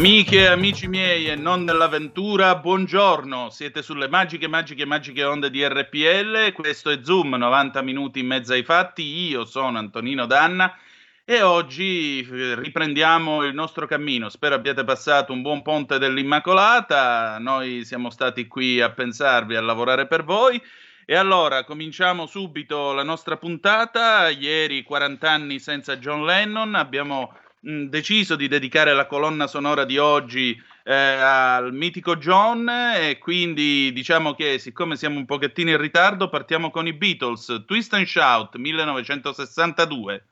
Amiche e amici miei e non dell'avventura, buongiorno. Siete sulle magiche, magiche, magiche onde di RPL. Questo è Zoom, 90 minuti in mezzo ai fatti. Io sono Antonino Danna e oggi eh, riprendiamo il nostro cammino. Spero abbiate passato un buon ponte dell'Immacolata. Noi siamo stati qui a pensarvi, a lavorare per voi. E allora cominciamo subito la nostra puntata. Ieri 40 anni senza John Lennon, abbiamo deciso di dedicare la colonna sonora di oggi eh, al mitico John e quindi diciamo che siccome siamo un pochettino in ritardo partiamo con i Beatles, Twist and Shout 1962.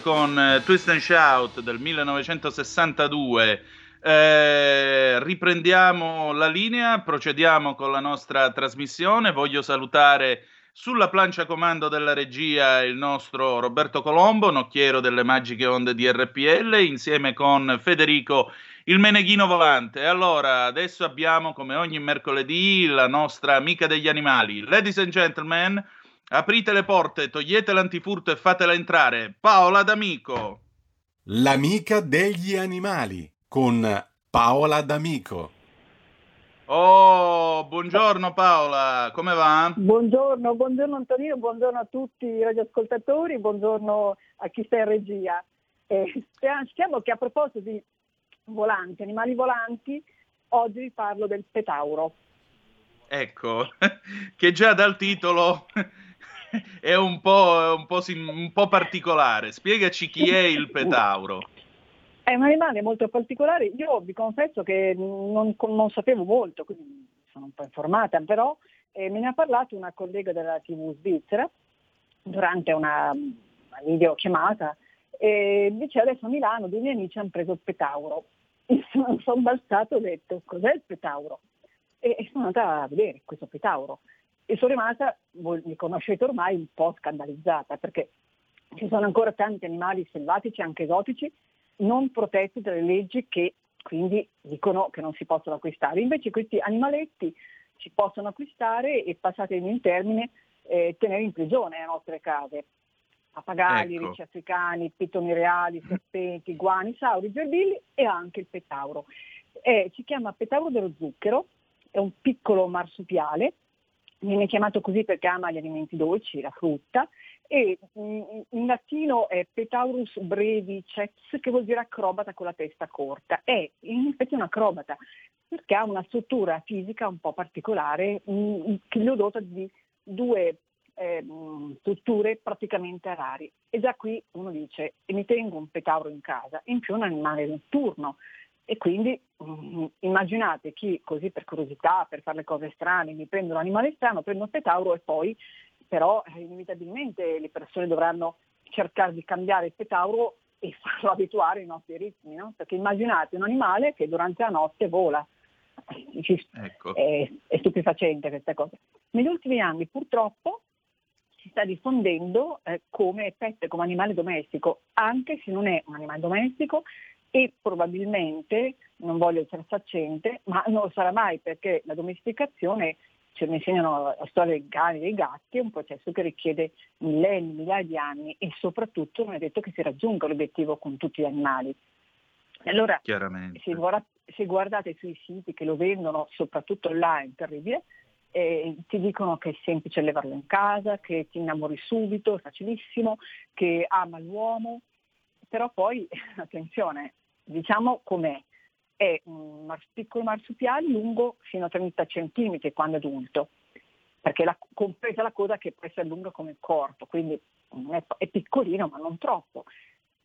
Con eh, Twist and Shout del 1962. Eh, riprendiamo la linea, procediamo con la nostra trasmissione. Voglio salutare sulla plancia comando della regia il nostro Roberto Colombo, nocchiero delle magiche onde di RPL, insieme con Federico il Meneghino Volante. Allora, adesso abbiamo come ogni mercoledì la nostra amica degli animali. Ladies and gentlemen, Aprite le porte, togliete l'antifurto e fatela entrare. Paola D'Amico. L'amica degli animali con Paola D'Amico. Oh, buongiorno Paola, come va? Buongiorno, buongiorno Antonino, buongiorno a tutti i radioascoltatori, buongiorno a chi sta in regia. Eh, stiamo che a proposito di volanti, animali volanti, oggi vi parlo del petauro. Ecco, che già dal titolo è un po', un, po', un po' particolare. Spiegaci chi è il petauro. È un animale molto particolare. Io vi confesso che non, non sapevo molto, quindi sono un po' informata, però eh, me ne ha parlato una collega della TV svizzera durante una, una videochiamata e dice adesso a Milano due miei amici hanno preso il petauro. Sono, sono balzato e ho detto cos'è il petauro? E, e sono andata a vedere questo petauro. E sono rimasta, voi mi conoscete ormai, un po' scandalizzata perché ci sono ancora tanti animali selvatici, anche esotici, non protetti dalle leggi che quindi dicono che non si possono acquistare. Invece questi animaletti si possono acquistare e, passatemi in termine, eh, tenere in prigione le nostre case. Pappagalli, ecco. ricci africani, pitoni reali, serpenti, guani, sauri, gerbilli e anche il petauro. Eh, si chiama petauro dello zucchero, è un piccolo marsupiale, viene chiamato così perché ama gli alimenti dolci, la frutta, e in latino è Petaurus breviceps, che vuol dire acrobata con la testa corta. È in effetti un acrobata, perché ha una struttura fisica un po' particolare, che lo dota di due eh, strutture praticamente rari. E già qui uno dice, mi tengo un petauro in casa, in più un animale notturno. E quindi mh, immaginate chi così per curiosità, per fare le cose strane, mi prende un animale strano, prendo un petauro e poi però eh, inevitabilmente le persone dovranno cercare di cambiare il petauro e farlo abituare ai nostri ritmi, no? perché immaginate un animale che durante la notte vola. Ecco. È, è stupefacente questa cosa. Negli ultimi anni purtroppo si sta diffondendo eh, come pet, come animale domestico, anche se non è un animale domestico e probabilmente, non voglio essere saccente, ma non lo sarà mai perché la domesticazione ce ne insegnano la storia dei cani e dei gatti, è un processo che richiede millenni, migliaia di anni e soprattutto non è detto che si raggiunga l'obiettivo con tutti gli animali. Allora, se, guarda, se guardate sui siti che lo vendono, soprattutto online, terribile, eh, ti dicono che è semplice allevarlo in casa, che ti innamori subito, è facilissimo, che ama l'uomo, però poi, attenzione, diciamo com'è, è un piccolo marsupiale lungo fino a 30 cm quando adulto, perché la, compresa la coda che può essere lunga come il corpo, quindi è, è piccolino ma non troppo.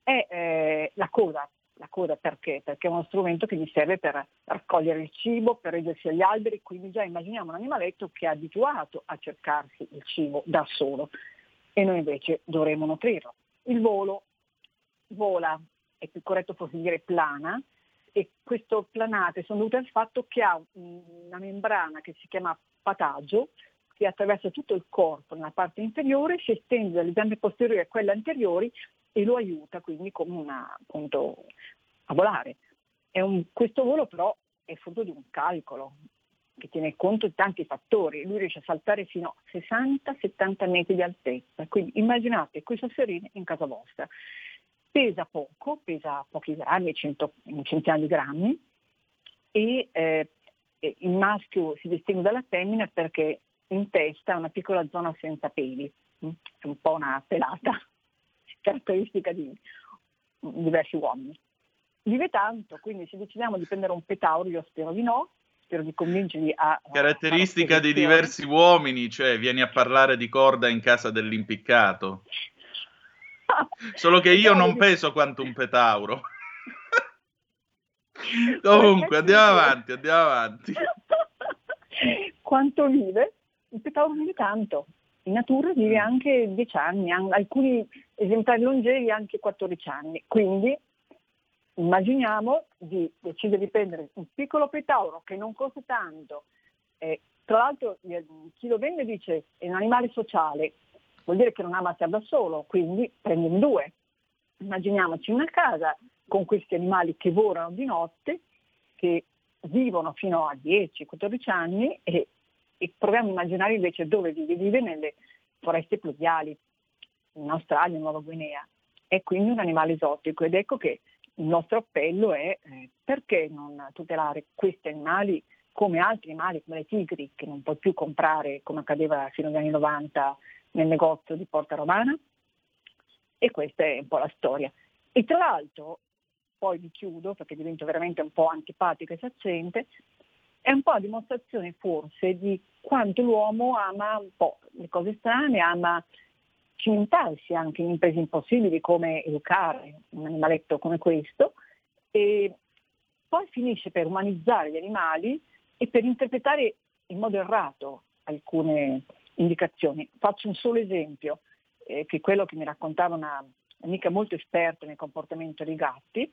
È eh, la coda, la coda perché? Perché è uno strumento che gli serve per raccogliere il cibo, per reggersi agli alberi, quindi già immaginiamo un animaletto che è abituato a cercarsi il cibo da solo e noi invece dovremmo nutrirlo. Il volo vola, è più corretto forse dire plana, e questo planate sono dovute al fatto che ha una membrana che si chiama patagio che attraversa tutto il corpo nella parte inferiore, si estende dalle gambe posteriori a quelle anteriori e lo aiuta quindi una, appunto, a volare. Un, questo volo però è frutto di un calcolo che tiene conto di tanti fattori. Lui riesce a saltare fino a 60-70 metri di altezza. Quindi immaginate questo serino in casa vostra pesa poco, pesa pochi grammi, cento, centinaia di grammi, e eh, il maschio si distingue dalla femmina perché in testa ha una piccola zona senza peli, mm? è un po' una pelata, caratteristica di diversi uomini. Vive tanto, quindi se decidiamo di prendere un petauro, io spero di no, spero di convincervi a... Caratteristica a di diversi uomini, cioè vieni a parlare di corda in casa dell'impiccato. Solo che io non peso quanto un petauro. Comunque, andiamo avanti, andiamo avanti. Quanto vive? Il petauro vive tanto. In natura vive mm. anche 10 anni, alcuni esemplari longevi anche 14 anni. Quindi immaginiamo di decidere di prendere un piccolo petauro che non costa tanto. Eh, tra l'altro chi lo vende dice è un animale sociale, vuol dire che non ama stare da solo, quindi prendi in due. Immaginiamoci una casa con questi animali che volano di notte, che vivono fino a 10-14 anni e, e, proviamo a immaginare invece dove vive, vive nelle foreste pluviali, in Australia, in Nuova Guinea. È quindi un animale esotico ed ecco che il nostro appello è eh, perché non tutelare questi animali come altri animali, come le tigri, che non puoi più comprare come accadeva fino agli anni 90 nel negozio di Porta Romana e questa è un po' la storia. E tra l'altro, poi vi chiudo perché divento veramente un po' antipatica e saccente, è un po' la dimostrazione forse di quanto l'uomo ama un po' le cose strane, ama cimentarsi anche in imprese impossibili come educare un animaletto come questo e poi finisce per umanizzare gli animali e per interpretare in modo errato alcune indicazioni. Faccio un solo esempio. eh, che quello che mi raccontava una amica molto esperta nel comportamento dei gatti,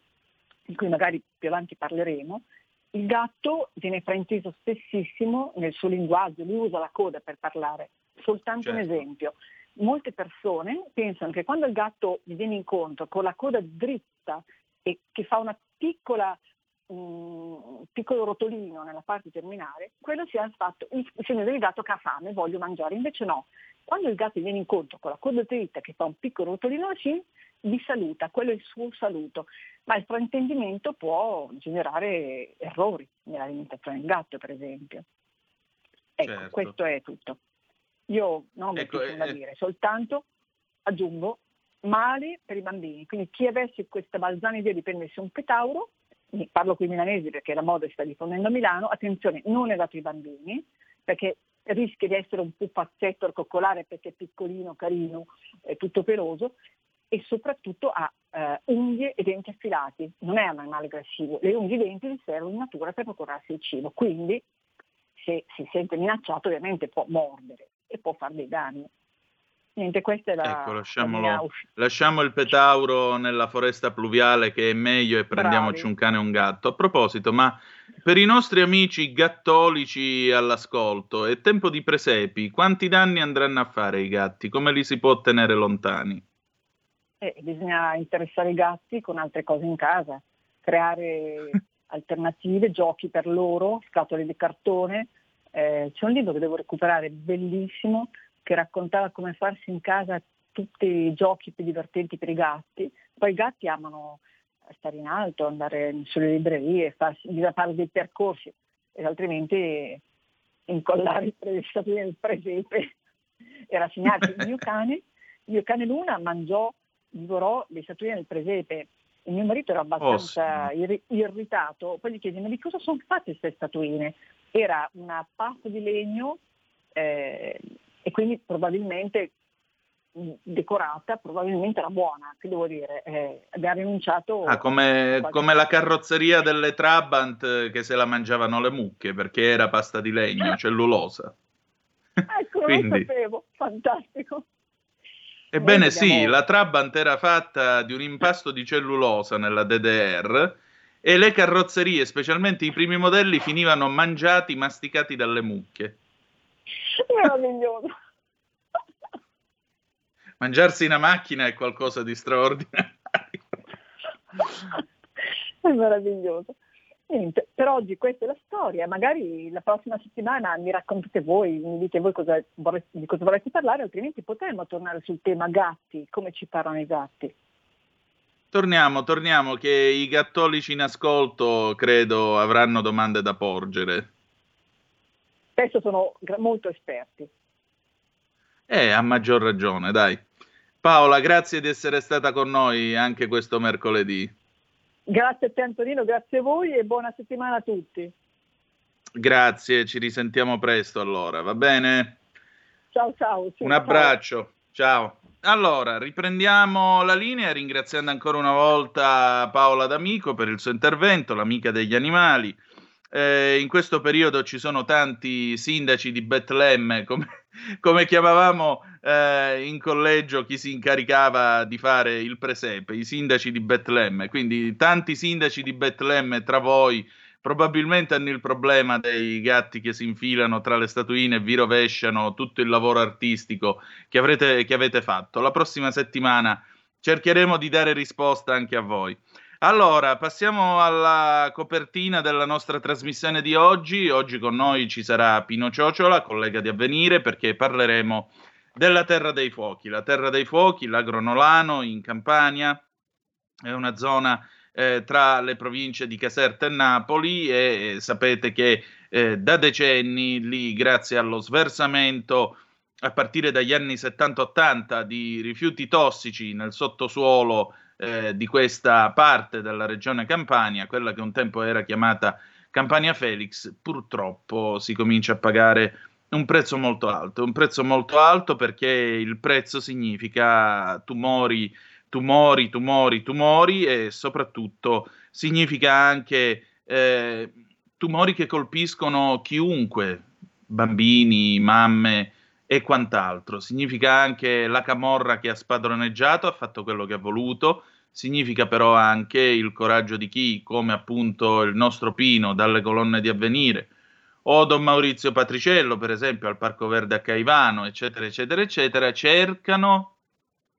di cui magari più avanti parleremo, il gatto viene frainteso spessissimo nel suo linguaggio, lui usa la coda per parlare. Soltanto certo. un esempio. Molte persone pensano che quando il gatto gli viene incontro con la coda dritta e che fa una piccola un piccolo rotolino nella parte terminale, quello sia fatto il segno del gatto che ha fame, voglio mangiare. Invece no, quando il gatto viene incontro con la coda dritta che fa un piccolo rotolino sì, vi saluta, quello è il suo saluto, ma il fraintendimento può generare errori nell'alimentazione del gatto, per esempio. Ecco, certo. questo è tutto. Io non ho ecco, molto da eh, dire, soltanto aggiungo male per i bambini. Quindi chi avesse questa balzana idea di prendersi un petauro, parlo qui milanesi perché la moda si sta diffondendo a Milano, attenzione, non è dato ai bambini, perché rischia di essere un pupazzetto coccolare perché è piccolino, carino, è tutto peloso, e soprattutto ha eh, unghie e denti affilati, non è un animale aggressivo, le unghie e denti gli servono in natura per procurarsi il cibo, quindi se si sente minacciato ovviamente può mordere e può fare dei danni. Niente, questa è la, ecco, lasciamolo, lasciamo il petauro nella foresta pluviale che è meglio e prendiamoci Bravi. un cane e un gatto. A proposito, ma per i nostri amici gattolici all'ascolto, è tempo di presepi, quanti danni andranno a fare i gatti? Come li si può tenere lontani? eh, bisogna interessare i gatti con altre cose in casa, creare alternative, giochi per loro, scatole di cartone. Eh, c'è un libro che devo recuperare, bellissimo, che raccontava come farsi in casa tutti i giochi più divertenti per i gatti. Poi i gatti amano stare in alto, andare sulle librerie, farsi, fare dei percorsi, e altrimenti incollare il statue nel presepe e rassegnarsi. Il mio cane, il mio cane Luna mangiò divorò le statuine del presepe. Il mio marito era abbastanza oh, irri- irritato, poi gli chiese ma di cosa sono fatte queste statuine? Era una pasta di legno eh, e quindi probabilmente decorata, probabilmente era buona, che devo dire, eh, abbiamo rinunciato... Ah, come, come, la carrozzeria delle Trabant che se la mangiavano le mucche perché era pasta di legno, cellulosa. ecco, Quindi... lo sapevo, fantastico. Ebbene sì, la Trabant era fatta di un impasto di cellulosa nella DDR e le carrozzerie, specialmente i primi modelli, finivano mangiati, masticati dalle mucche. Meraviglioso. Mangiarsi una macchina è qualcosa di straordinario. È meraviglioso. Niente, per oggi questa è la storia, magari la prossima settimana mi raccontate voi, mi dite voi cosa vorreste, di cosa vorreste parlare, altrimenti potremmo tornare sul tema gatti, come ci parlano i gatti. Torniamo, torniamo, che i gattolici in ascolto credo avranno domande da porgere. Spesso sono molto esperti. Eh, a maggior ragione, dai. Paola, grazie di essere stata con noi anche questo mercoledì. Grazie a te Antonino, grazie a voi e buona settimana a tutti. Grazie, ci risentiamo presto allora, va bene? Ciao ciao. Sì, Un abbraccio, ciao. ciao. Allora, riprendiamo la linea ringraziando ancora una volta Paola D'Amico per il suo intervento, l'amica degli animali. Eh, in questo periodo ci sono tanti sindaci di Betlemme, come, come chiamavamo eh, in collegio chi si incaricava di fare il presepe, i sindaci di Betlemme. Quindi tanti sindaci di Betlemme tra voi probabilmente hanno il problema dei gatti che si infilano tra le statuine e vi rovesciano tutto il lavoro artistico che, avrete, che avete fatto. La prossima settimana cercheremo di dare risposta anche a voi. Allora, passiamo alla copertina della nostra trasmissione di oggi. Oggi con noi ci sarà Pino Ciociola, collega di Avvenire, perché parleremo della Terra dei Fuochi. La Terra dei Fuochi, l'Agronolano in Campania, è una zona eh, tra le province di Caserta e Napoli e eh, sapete che eh, da decenni lì, grazie allo sversamento a partire dagli anni 70-80 di rifiuti tossici nel sottosuolo eh, di questa parte della regione Campania, quella che un tempo era chiamata Campania Felix, purtroppo si comincia a pagare un prezzo molto alto, un prezzo molto alto perché il prezzo significa tumori, tumori, tumori, tumori e soprattutto significa anche eh, tumori che colpiscono chiunque, bambini, mamme, e quant'altro. Significa anche la camorra che ha spadroneggiato, ha fatto quello che ha voluto, significa però anche il coraggio di chi, come appunto il nostro Pino dalle colonne di avvenire, o Don Maurizio Patriciello, per esempio, al Parco Verde a Caivano, eccetera, eccetera, eccetera, cercano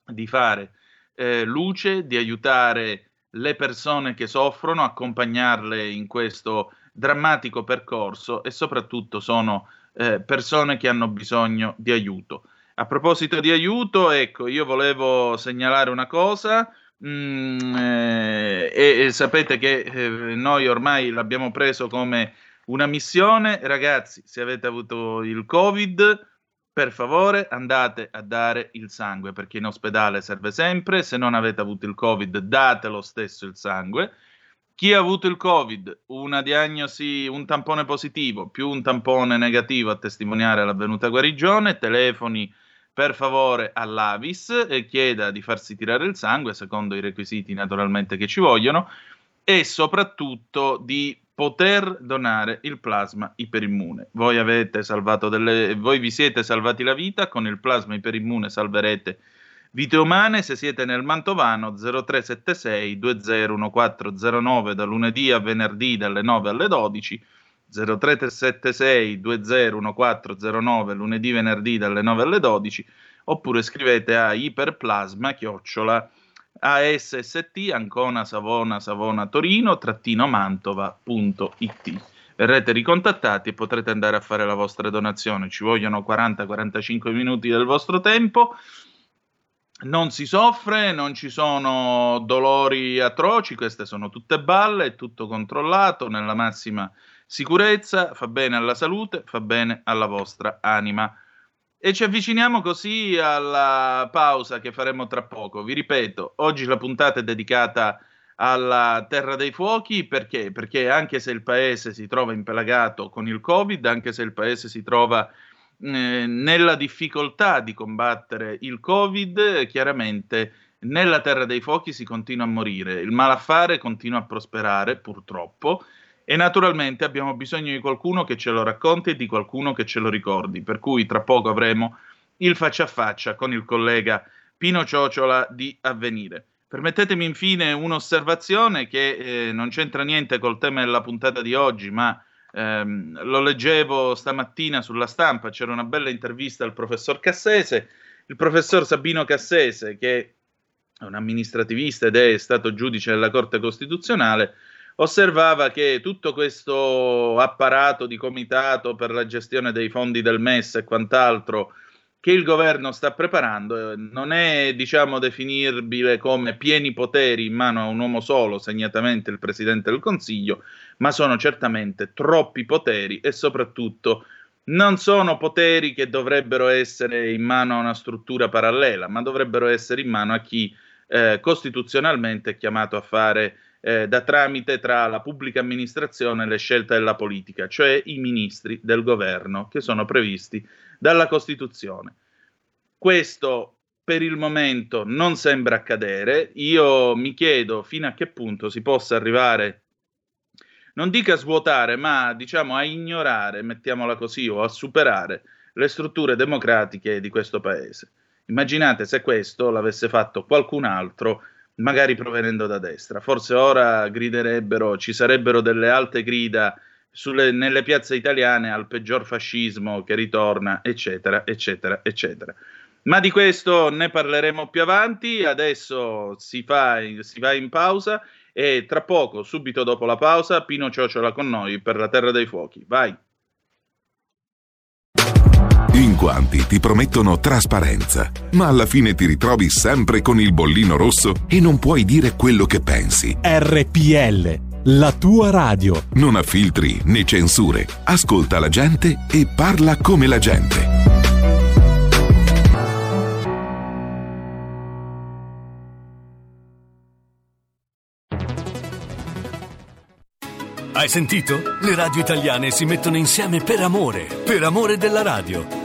di fare eh, luce, di aiutare le persone che soffrono, accompagnarle in questo drammatico percorso e soprattutto sono eh, persone che hanno bisogno di aiuto. A proposito di aiuto, ecco, io volevo segnalare una cosa. Mm, eh, e, e, sapete che eh, noi ormai l'abbiamo preso come una missione. Ragazzi, se avete avuto il Covid, per favore andate a dare il sangue perché in ospedale serve sempre. Se non avete avuto il Covid, date lo stesso il sangue. Chi ha avuto il Covid, una diagnosi, un tampone positivo più un tampone negativo a testimoniare l'avvenuta guarigione, telefoni per favore all'Avis e chieda di farsi tirare il sangue secondo i requisiti naturalmente che ci vogliono e soprattutto di poter donare il plasma iperimmune. Voi, delle, voi vi siete salvati la vita, con il plasma iperimmune salverete Vite umane, se siete nel Mantovano 0376 201409 da lunedì a venerdì dalle 9 alle 12, 0376 201409 lunedì venerdì dalle 9 alle 12, oppure scrivete a iperplasma chiocciola ASST Ancona Savona Savona Torino trattino mantova.it. Verrete ricontattati e potrete andare a fare la vostra donazione. Ci vogliono 40-45 minuti del vostro tempo non si soffre, non ci sono dolori atroci, queste sono tutte balle, è tutto controllato nella massima sicurezza, fa bene alla salute, fa bene alla vostra anima. E ci avviciniamo così alla pausa che faremo tra poco. Vi ripeto, oggi la puntata è dedicata alla Terra dei Fuochi perché? Perché anche se il paese si trova impelagato con il Covid, anche se il paese si trova eh, nella difficoltà di combattere il Covid, chiaramente nella terra dei fuochi si continua a morire, il malaffare continua a prosperare, purtroppo, e naturalmente abbiamo bisogno di qualcuno che ce lo racconti e di qualcuno che ce lo ricordi, per cui tra poco avremo il faccia a faccia con il collega Pino Ciociola di Avvenire. Permettetemi infine un'osservazione che eh, non c'entra niente col tema della puntata di oggi, ma ehm, lo leggevo stamattina sulla stampa, c'era una bella intervista al professor Cassese, il professor Sabino Cassese, che è un amministrativista ed è stato giudice della Corte Costituzionale, osservava che tutto questo apparato di comitato per la gestione dei fondi del MES e quant'altro che il governo sta preparando eh, non è, diciamo, definibile come pieni poteri in mano a un uomo solo, segnatamente il Presidente del Consiglio, ma sono certamente troppi poteri e soprattutto non sono poteri che dovrebbero essere in mano a una struttura parallela, ma dovrebbero essere in mano a chi eh, costituzionalmente è chiamato a fare eh, da tramite tra la pubblica amministrazione e le scelte della politica, cioè i ministri del governo che sono previsti dalla Costituzione. Questo per il momento non sembra accadere. Io mi chiedo fino a che punto si possa arrivare, non dico a svuotare, ma diciamo a ignorare, mettiamola così, o a superare le strutture democratiche di questo paese. Immaginate se questo l'avesse fatto qualcun altro, magari provenendo da destra. Forse ora griderebbero, ci sarebbero delle alte grida sulle, nelle piazze italiane al peggior fascismo che ritorna, eccetera, eccetera, eccetera. Ma di questo ne parleremo più avanti, adesso si, fa, si va in pausa e tra poco, subito dopo la pausa, Pino Ciociola con noi per la Terra dei Fuochi. Vai! In quanti ti promettono trasparenza, ma alla fine ti ritrovi sempre con il bollino rosso e non puoi dire quello che pensi. RPL la tua radio. Non ha filtri né censure. Ascolta la gente e parla come la gente. Hai sentito? Le radio italiane si mettono insieme per amore, per amore della radio.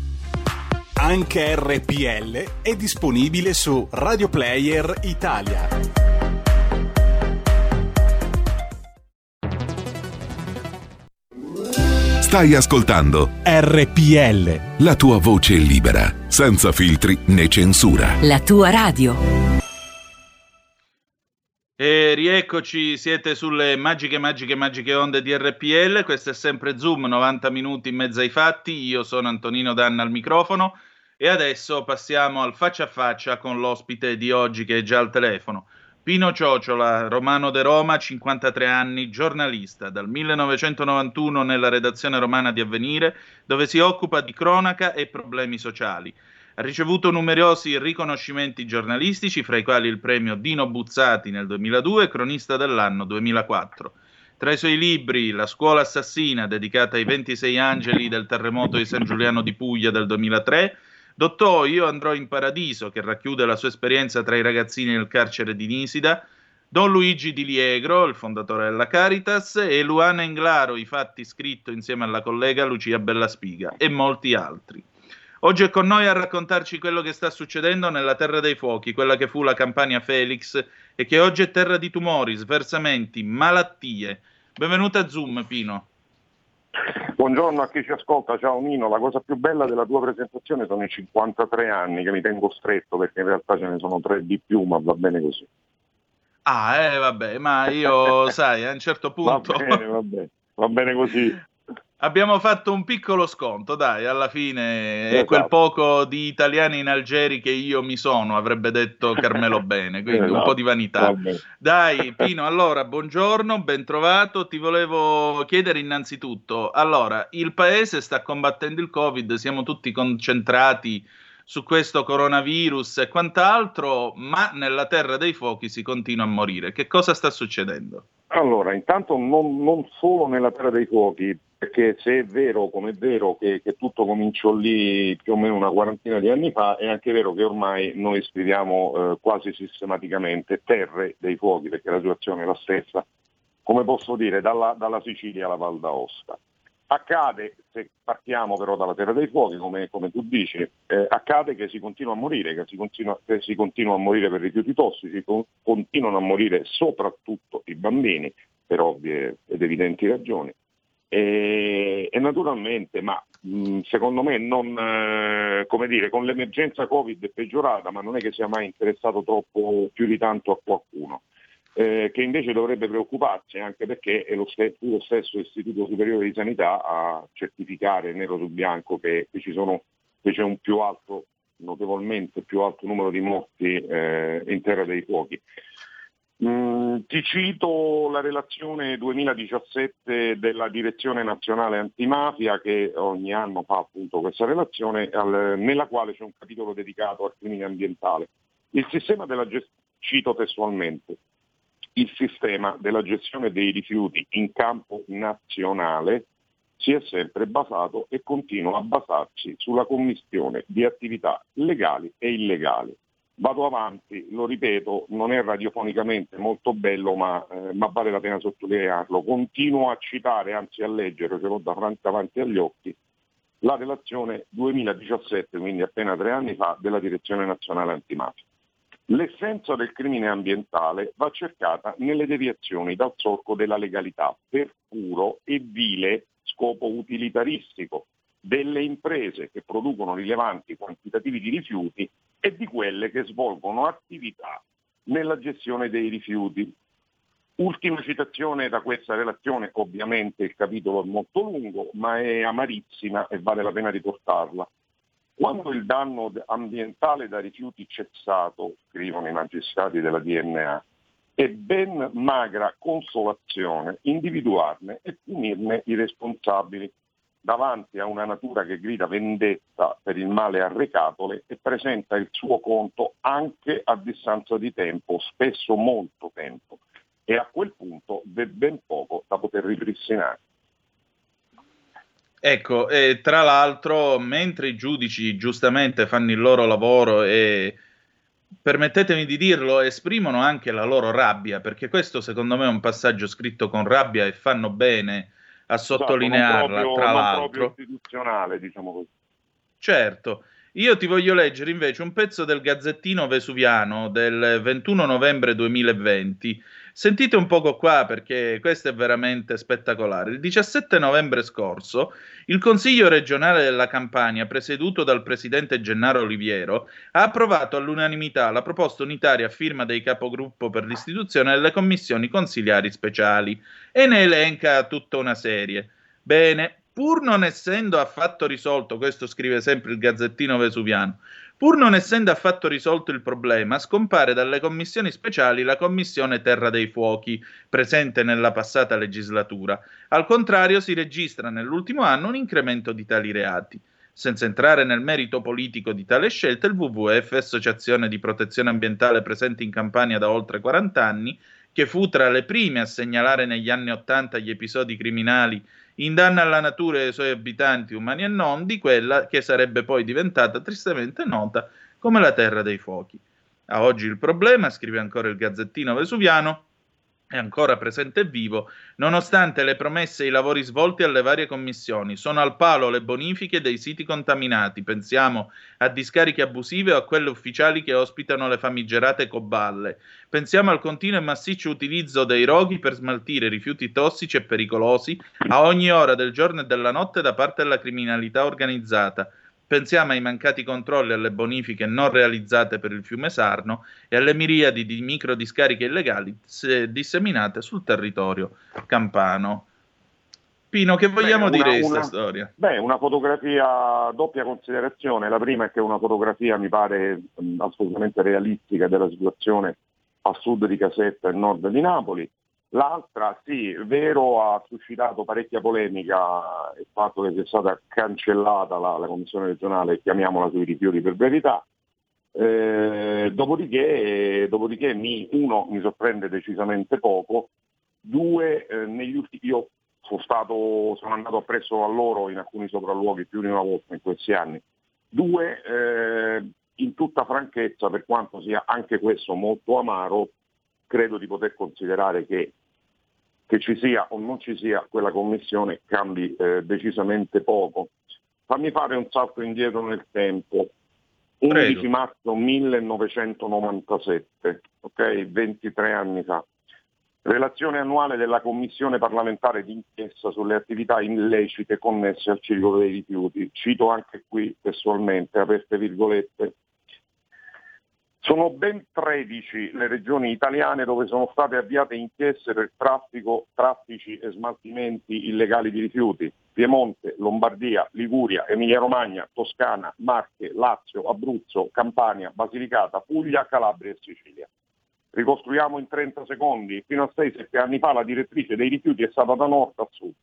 Anche RPL è disponibile su Radio Player Italia. Stai ascoltando RPL. la tua voce libera, senza filtri né censura. La tua radio. E rieccoci, siete sulle magiche, magiche, magiche onde di RPL. Questo è sempre Zoom, 90 minuti in mezzo ai fatti. Io sono Antonino Danna al microfono. E adesso passiamo al faccia a faccia con l'ospite di oggi che è già al telefono. Pino Ciociola, romano de Roma, 53 anni, giornalista, dal 1991 nella redazione romana di Avvenire, dove si occupa di cronaca e problemi sociali. Ha ricevuto numerosi riconoscimenti giornalistici, fra i quali il premio Dino Buzzati nel 2002 e cronista dell'anno 2004. Tra i suoi libri La scuola assassina, dedicata ai 26 angeli del terremoto di San Giuliano di Puglia del 2003, Dottò Io andrò in paradiso, che racchiude la sua esperienza tra i ragazzini nel carcere di Nisida, Don Luigi Di Liegro, il fondatore della Caritas, e Luana Englaro, i fatti scritto insieme alla collega Lucia Bellaspiga, e molti altri. Oggi è con noi a raccontarci quello che sta succedendo nella Terra dei Fuochi, quella che fu la campagna Felix e che oggi è terra di tumori, sversamenti, malattie. Benvenuta a Zoom, Pino. Buongiorno a chi ci ascolta, ciao Nino, la cosa più bella della tua presentazione sono i 53 anni che mi tengo stretto perché in realtà ce ne sono tre di più, ma va bene così. Ah, eh, vabbè, ma io, sai, a un certo punto... Va bene, va bene, va bene così. Abbiamo fatto un piccolo sconto, dai, alla fine è Esatto. quel poco di italiani in Algeri che io mi sono, avrebbe detto Carmelo Bene, quindi un Esatto, po' di vanità. va bene. Dai, Pino, allora, buongiorno, ben trovato. Ti volevo chiedere innanzitutto, allora, il paese sta combattendo il Covid, siamo tutti concentrati su questo coronavirus e quant'altro, ma nella terra dei fuochi si continua a morire. Che cosa sta succedendo? Allora, intanto non, non solo nella Terra dei Fuochi, perché se è vero, come è vero, che, che tutto cominciò lì più o meno una quarantina di anni fa, è anche vero che ormai noi scriviamo eh, quasi sistematicamente Terre dei Fuochi, perché la situazione è la stessa, come posso dire, dalla, dalla Sicilia alla Val d'Aosta. Accade, se partiamo però dalla Terra dei Fuochi, come, come tu dici, eh, accade che si continua a morire, che si continua, che si continua a morire per rifiuti tossici, con- continuano a morire soprattutto i bambini, per ovvie ed evidenti ragioni. E, e naturalmente, ma mh, secondo me non, eh, come dire, con l'emergenza Covid è peggiorata, ma non è che sia mai interessato troppo più di tanto a qualcuno eh, che invece dovrebbe preoccuparsi anche perché è lo, ste- fu lo stesso Istituto Superiore di Sanità a certificare nero su bianco che, che sono, che c'è un più alto, notevolmente più alto numero di morti eh, in Terra dei Fuochi. Mm, ti cito la relazione 2017 della Direzione Nazionale Antimafia che ogni anno fa appunto questa relazione al- nella quale c'è un capitolo dedicato al crimine ambientale. Il sistema della gest- cito testualmente, il sistema della gestione dei rifiuti in campo nazionale si è sempre basato e continua a basarsi sulla commissione di attività legali e illegali. Vado avanti, lo ripeto, non è radiofonicamente molto bello, ma, eh, ma vale la pena sottolinearlo. Continuo a citare, anzi a leggere, ce l'ho davanti, agli occhi, la relazione 2017, quindi appena tre anni fa, della Direzione Nazionale Antimafia. L'essenza del crimine ambientale va cercata nelle deviazioni dal solco della legalità per puro e vile scopo utilitaristico delle imprese che producono rilevanti quantitativi di rifiuti e di quelle che svolgono attività nella gestione dei rifiuti. Ultima citazione da questa relazione, ovviamente il capitolo è molto lungo, ma è amarissima e vale la pena riportarla. Quando il danno ambientale da rifiuti cessato, scrivono i magistrati della DNA, è ben magra consolazione individuarne e punirne i responsabili. davanti a una natura che grida vendetta per il male arrecatole e presenta il suo conto anche a distanza di tempo, spesso molto tempo, e a quel punto ben poco da poter ripristinare. Ecco, e tra l'altro, mentre i giudici giustamente fanno il loro lavoro e permettetemi di dirlo, esprimono anche la loro rabbia, perché questo secondo me è un passaggio scritto con rabbia e fanno bene a esatto, sottolinearla, esatto, proprio, tra l'altro. istituzionale, diciamo così. Certo. Io ti voglio leggere invece un pezzo del Gazzettino Vesuviano del 21 novembre 2020. Sentite un poco qua perché questo è veramente spettacolare. Il 17 novembre scorso il Consiglio regionale della Campania, presieduto dal presidente Gennaro Oliviero, ha approvato all'unanimità la proposta unitaria a firma dei capogruppo per l'istituzione delle commissioni consigliari speciali e ne elenca tutta una serie. Bene, pur non essendo affatto risolto, questo scrive sempre il Gazzettino Vesuviano, pur non essendo affatto risolto il problema, scompare dalle commissioni speciali la commissione Terra dei Fuochi, presente nella passata legislatura. Al contrario, si registra nell'ultimo anno un incremento di tali reati. Senza entrare nel merito politico di tale scelta, il WWF, Associazione di Protezione Ambientale presente in Campania da oltre 40 anni, che fu tra le prime a segnalare negli anni Ottanta gli episodi criminali in danno alla natura e ai suoi abitanti umani e non, di quella che sarebbe poi diventata tristemente nota come la Terra dei Fuochi. A oggi il problema, scrive ancora il Gazzettino Vesuviano, è ancora presente e vivo, nonostante le promesse e i lavori svolti alle varie commissioni. Sono al palo le bonifiche dei siti contaminati, pensiamo a discariche abusive o a quelle ufficiali che ospitano le famigerate coballe. Pensiamo al continuo e massiccio utilizzo dei roghi per smaltire rifiuti tossici e pericolosi a ogni ora del giorno e della notte da parte della criminalità organizzata Pensiamo ai mancati controlli e alle bonifiche non realizzate per il fiume Sarno e alle miriadi di microdiscariche illegali disseminate sul territorio campano. Pino, che vogliamo beh, una, dire di questa storia? Beh, una fotografia doppia considerazione. La prima è che è una fotografia mi pare assolutamente realistica della situazione a sud di Casetta e nord di Napoli. L'altra, sì, vero, ha suscitato parecchia polemica il fatto che sia stata cancellata la, la commissione regionale, chiamiamola sui rifiuti per verità. Eh, dopodiché, dopodiché mi, uno, mi sorprende decisamente poco, due, eh, negli ultimi, io sono, stato, sono andato appresso a loro in alcuni sopralluoghi più di una volta in questi anni, due, eh, in tutta franchezza, per quanto sia anche questo molto amaro, credo di poter considerare che che ci sia o non ci sia quella commissione cambi eh, decisamente poco. Fammi fare un salto indietro nel tempo. 11 Prego. marzo 1997, ok? 23 anni fa. Relazione annuale della Commissione parlamentare d'inchiesta sulle attività illecite connesse al ciclo dei rifiuti. Cito anche qui testualmente, aperte virgolette, sono ben 13 le regioni italiane dove sono state avviate inchieste per traffico, traffici e smaltimenti illegali di rifiuti. Piemonte, Lombardia, Liguria, Emilia-Romagna, Toscana, Marche, Lazio, Abruzzo, Campania, Basilicata, Puglia, Calabria e Sicilia. Ricostruiamo in 30 secondi. Fino a 6-7 anni fa la direttrice dei rifiuti è stata da nord a sud.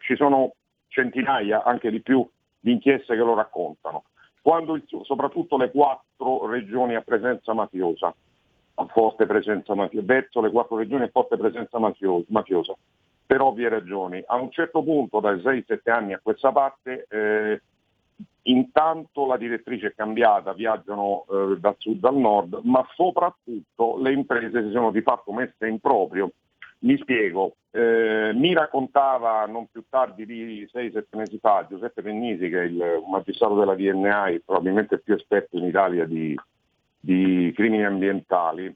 Ci sono centinaia, anche di più, di inchieste che lo raccontano quando il, soprattutto le quattro regioni a presenza mafiosa, a forte presenza mafiosa, verso le quattro regioni a forte presenza mafiosa, per ovvie ragioni. A un certo punto, dai 6-7 anni a questa parte, eh, intanto la direttrice è cambiata, viaggiano eh, dal sud al nord, ma soprattutto le imprese si sono di fatto messe in proprio mi spiego, eh, mi raccontava non più tardi di 6-7 mesi fa Giuseppe Pennisi, che è il magistrato della DNA e probabilmente il più esperto in Italia di, di crimini ambientali,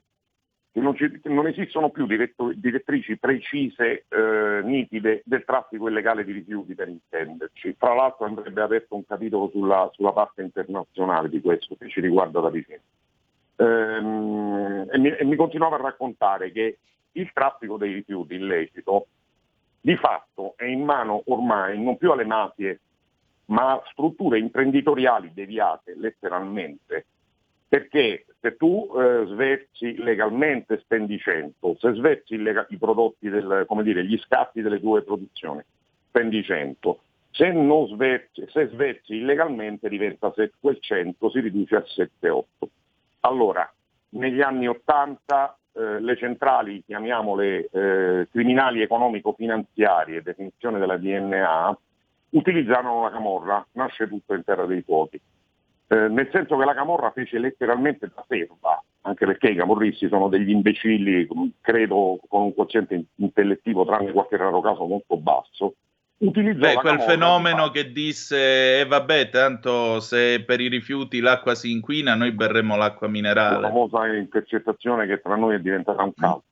che non, ci, non esistono più diretto, direttrici precise, eh, nitide del traffico illegale di rifiuti per intenderci. Tra l'altro andrebbe aperto un capitolo sulla, sulla parte internazionale di questo che ci riguarda da vicino. Ehm, e, mi, e mi continuava a raccontare che il traffico dei rifiuti illecito di fatto è in mano ormai non più alle mafie, ma a strutture imprenditoriali deviate letteralmente. Perché se tu eh, sversi legalmente spendi 100, se sversi lega- i prodotti, del, come dire, gli scatti delle tue produzioni spendi 100, se, non sversi, se sversi illegalmente diventa se, quel 100 si riduce a 7-8. Allora, negli anni 80 eh, le centrali, chiamiamole eh, criminali economico-finanziarie, definizione della DNA, utilizzarono la camorra, nasce tutto in terra dei fuochi. Eh, nel senso che la camorra fece letteralmente da serva, anche perché i camorristi sono degli imbecilli, credo con un quoziente intellettivo, tranne qualche raro caso molto basso, Beh, quel fenomeno che disse, e eh, vabbè, tanto se per i rifiuti l'acqua si inquina, noi berremo l'acqua minerale. La famosa intercettazione che tra noi è diventata un caso.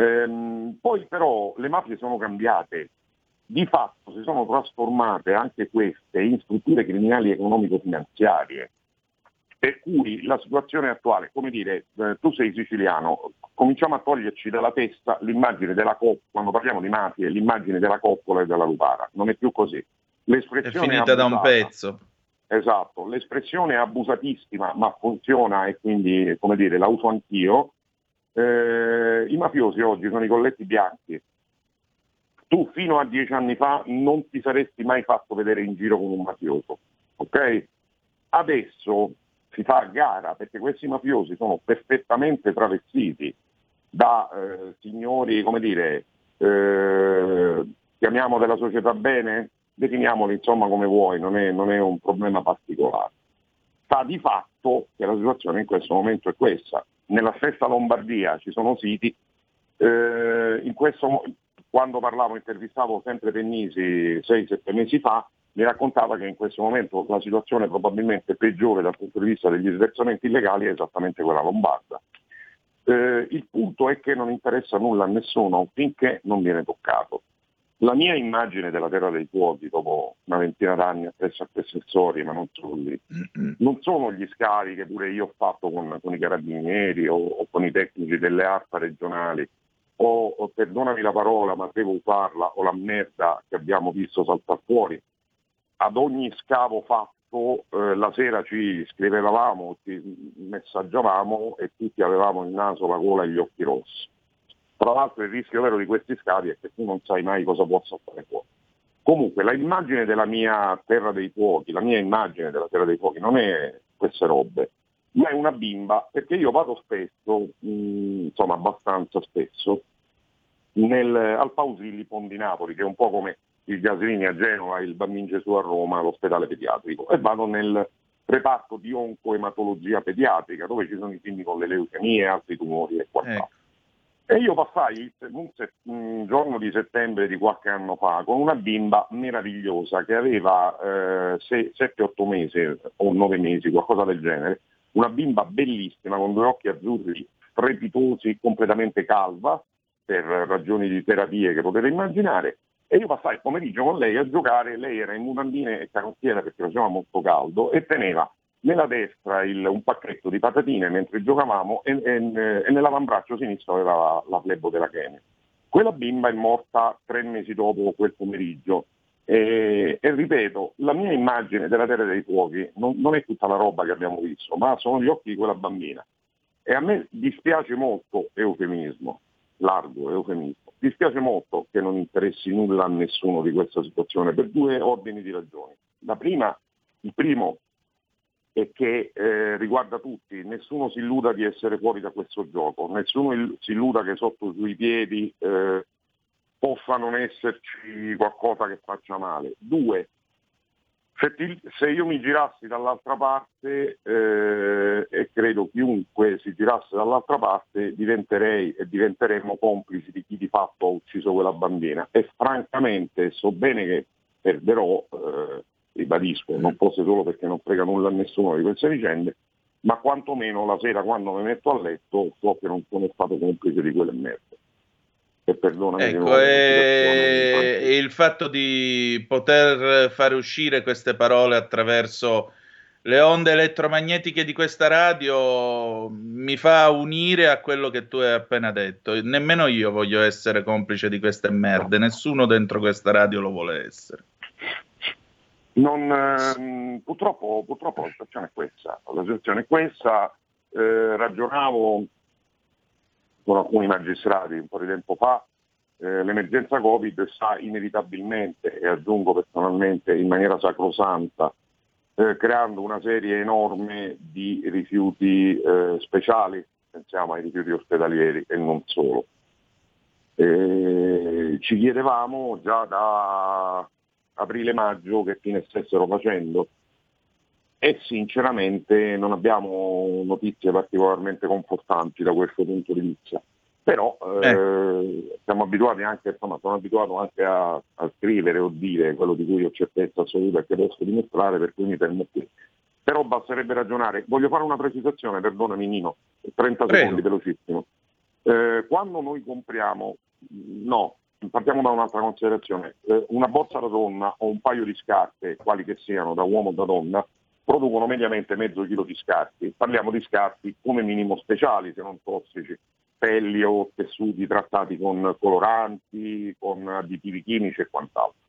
Mm. Ehm, poi però le mafie sono cambiate, di fatto si sono trasformate anche queste in strutture criminali economico-finanziarie. Per cui la situazione attuale, come dire, eh, tu sei siciliano, cominciamo a toglierci dalla testa l'immagine della coppola, quando parliamo di mafie, l'immagine della coppola e della lupara. Non è più così. L'espressione è finita abusata, da un pezzo. Esatto, l'espressione è abusatissima, ma funziona e quindi, come dire, la uso anch'io. Eh, I mafiosi oggi sono i colletti bianchi. Tu fino a dieci anni fa non ti saresti mai fatto vedere in giro con un mafioso, ok? Adesso si fa a gara perché questi mafiosi sono perfettamente travestiti da eh, signori, come dire, eh, chiamiamo della società bene, definiamoli insomma come vuoi, non è, non è un problema particolare. Sta di fatto che la situazione in questo momento è questa. Nella stessa Lombardia ci sono siti, eh, in questo, quando parlavo, intervistavo sempre Pennisi 6-7 mesi fa, mi raccontava che in questo momento la situazione probabilmente peggiore dal punto di vista degli sversamenti illegali è esattamente quella lombarda. Eh, il punto è che non interessa nulla a nessuno finché non viene toccato. La mia immagine della Terra dei Fuochi, dopo una ventina d'anni appresso a assessori, ma non solo lì, non sono gli scavi che pure io ho fatto con, con i carabinieri o, o, con i tecnici delle ARPA regionali, o, o, perdonami la parola, ma devo usarla, o la merda che abbiamo visto saltare fuori ad ogni scavo fatto eh, la sera ci scrivevamo, ci messaggiavamo e tutti avevamo il naso, la gola e gli occhi rossi. Tra l'altro il rischio vero di questi scavi è che tu non sai mai cosa possa fare fuori. Comunque la immagine della mia terra dei fuochi, la mia immagine della terra dei fuochi non è queste robe, ma è una bimba, perché io vado spesso, mm, insomma abbastanza spesso, nel, al Pausilli di Napoli, che è un po' come il Gaslini a Genova, il Bambin Gesù a Roma, l'ospedale pediatrico e vado nel reparto di oncoematologia pediatrica dove ci sono i figli con le leucemie, altri tumori e quant'altro. Ecco. E io passai un, un, giorno di settembre di qualche anno fa con una bimba meravigliosa che aveva eh, 7-8 mesi o 9 mesi, qualcosa del genere, una bimba bellissima con due occhi azzurri strepitosi, completamente calva, per ragioni di terapie che potete immaginare, e io passai il pomeriggio con lei a giocare, lei era in mutandine e carottiera perché faceva molto caldo e teneva nella destra il, un pacchetto di patatine mentre giocavamo e, e, e nell'avambraccio sinistro aveva la, la flebo della Kenya. Quella bimba è morta tre mesi dopo quel pomeriggio e, e, ripeto, la mia immagine della Terra dei Fuochi non, non, è tutta la roba che abbiamo visto, ma sono gli occhi di quella bambina. E a me dispiace molto, eufemismo, largo eufemismo, Dispiace molto che non interessi nulla a nessuno di questa situazione per due ordini di ragioni. La prima, il primo è che eh, riguarda tutti, nessuno si illuda di essere fuori da questo gioco, nessuno il, si illuda che sotto i suoi piedi eh, possa non esserci qualcosa che faccia male. Due, se, ti, se, io mi girassi dall'altra parte, eh, e credo chiunque si girasse dall'altra parte, diventerei e diventeremmo complici di chi di fatto ha ucciso quella bambina. E francamente so bene che perderò, eh, ribadisco, non fosse solo perché non frega nulla a nessuno di queste vicende, ma quantomeno la sera quando mi metto a letto so che non sono stato complice di quelle merda e perdonami ecco, e il fatto di poter fare uscire queste parole attraverso le onde elettromagnetiche di questa radio mi fa unire a quello che tu hai appena detto. Nemmeno io voglio essere complice di queste merde, nessuno dentro questa radio lo vuole essere. Non, ehm, purtroppo, purtroppo, la situazione è questa. La situazione è questa. Eh, ragionavo con alcuni magistrati un po' di tempo fa eh, l'emergenza Covid sta inevitabilmente, e aggiungo personalmente in maniera sacrosanta, eh, creando una serie enorme di rifiuti eh, speciali, pensiamo ai rifiuti ospedalieri e non solo. ci chiedevamo già da aprile-maggio che fine stessero facendo e sinceramente non abbiamo notizie particolarmente confortanti da questo punto di vista. Però eh, eh. siamo abituati anche, insomma, sono abituato anche a, a, scrivere o dire quello di cui ho certezza assoluta e che posso dimostrare, per cui mi fermo qui. Però basterebbe ragionare. Voglio fare una precisazione, perdonami Nino, 30 Prego. secondi velocissimo. Eh, quando noi compriamo, no, partiamo da un'altra considerazione, eh, una borsa da donna o un paio di scarpe, quali che siano, da uomo o da donna, producono mediamente mezzo chilo di scarpi. Parliamo di scarpi come minimo speciali, se non tossici, pelli o tessuti trattati con coloranti, con additivi chimici e quant'altro.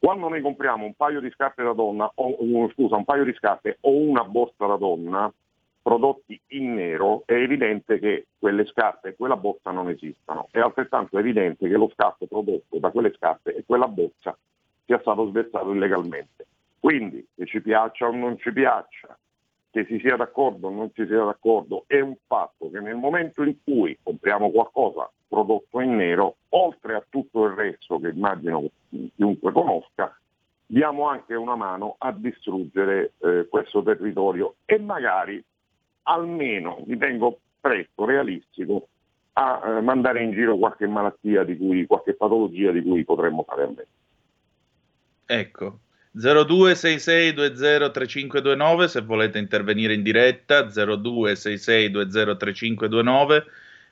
Quando noi compriamo un paio di scarpe da donna, o, scusa, un paio di scarpe o una borsa da donna prodotti in nero, è evidente che quelle scarpe e quella borsa non esistono. È altrettanto evidente che lo scatto prodotto da quelle scarpe e quella borsa sia stato sversato illegalmente. Quindi, che ci piaccia o non ci piaccia, che si sia d'accordo o non si sia d'accordo, è un fatto che nel momento in cui compriamo qualcosa prodotto in nero, oltre a tutto il resto che immagino chiunque conosca, diamo anche una mano a distruggere eh, questo territorio e magari almeno, ritengo presto, realistico, a eh, mandare in giro qualche malattia di cui, qualche patologia di cui potremmo fare a meno. Ecco, 0266203529 se volete intervenire in diretta, 0266203529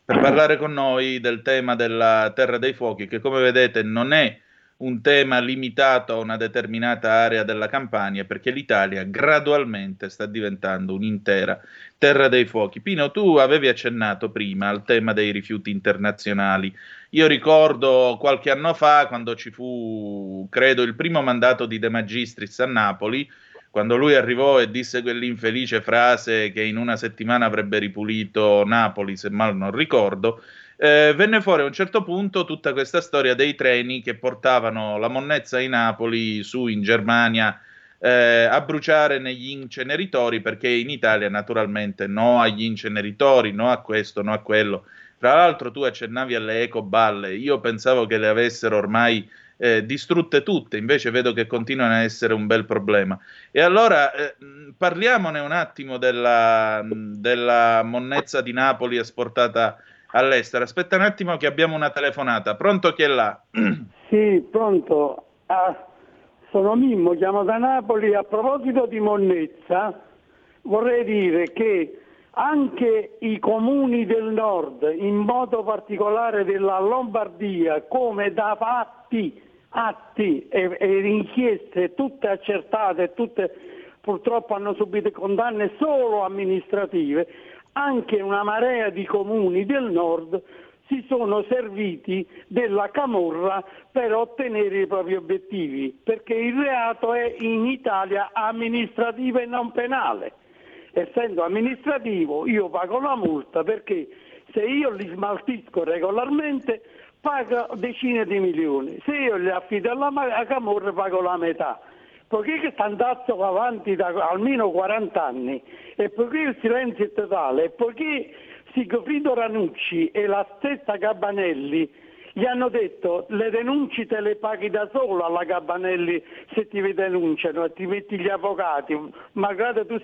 per parlare con noi del tema della Terra dei Fuochi che come vedete non è un tema limitato a una determinata area della Campania perché l'Italia gradualmente sta diventando un'intera terra dei fuochi. Pino, tu avevi accennato prima al tema dei rifiuti internazionali. Io ricordo qualche anno fa, quando ci fu, credo, il primo mandato di De Magistris a Napoli, quando lui arrivò e disse quell'infelice frase che in una settimana avrebbe ripulito Napoli, se mal non ricordo, eh, venne fuori a un certo punto tutta questa storia dei treni che portavano la monnezza di Napoli su in Germania eh, a bruciare negli inceneritori perché in Italia naturalmente no agli inceneritori, no a questo, no a quello. Tra l'altro tu accennavi alle ecoballe, io pensavo che le avessero ormai eh, distrutte tutte, invece vedo che continuano a essere un bel problema. E allora eh, parliamone un attimo della, della monnezza di Napoli esportata all'estero. Aspetta un attimo che abbiamo una telefonata. Pronto chi è là? Sì, pronto. Ah, sono Mimmo, chiamo da Napoli. A proposito di monnezza, vorrei dire che anche i comuni del nord, in modo particolare della Lombardia, come da fatti, atti e, e inchieste tutte accertate, tutte purtroppo hanno subito condanne solo amministrative, anche una marea di comuni del nord si sono serviti della camorra per ottenere i propri obiettivi, perché il reato è in Italia amministrativo e non penale. Essendo amministrativo io pago la multa perché se io li smaltisco regolarmente pago decine di milioni, se io li affido alla camorra pago la metà poiché che andazzo avanti da almeno 40 anni e poiché il silenzio è totale e poiché Sigfrido Ranucci e la stessa Gabanelli gli hanno detto le denunce te le paghi da solo alla Gabanelli se ti denunciano e ti metti gli avvocati, malgrado tu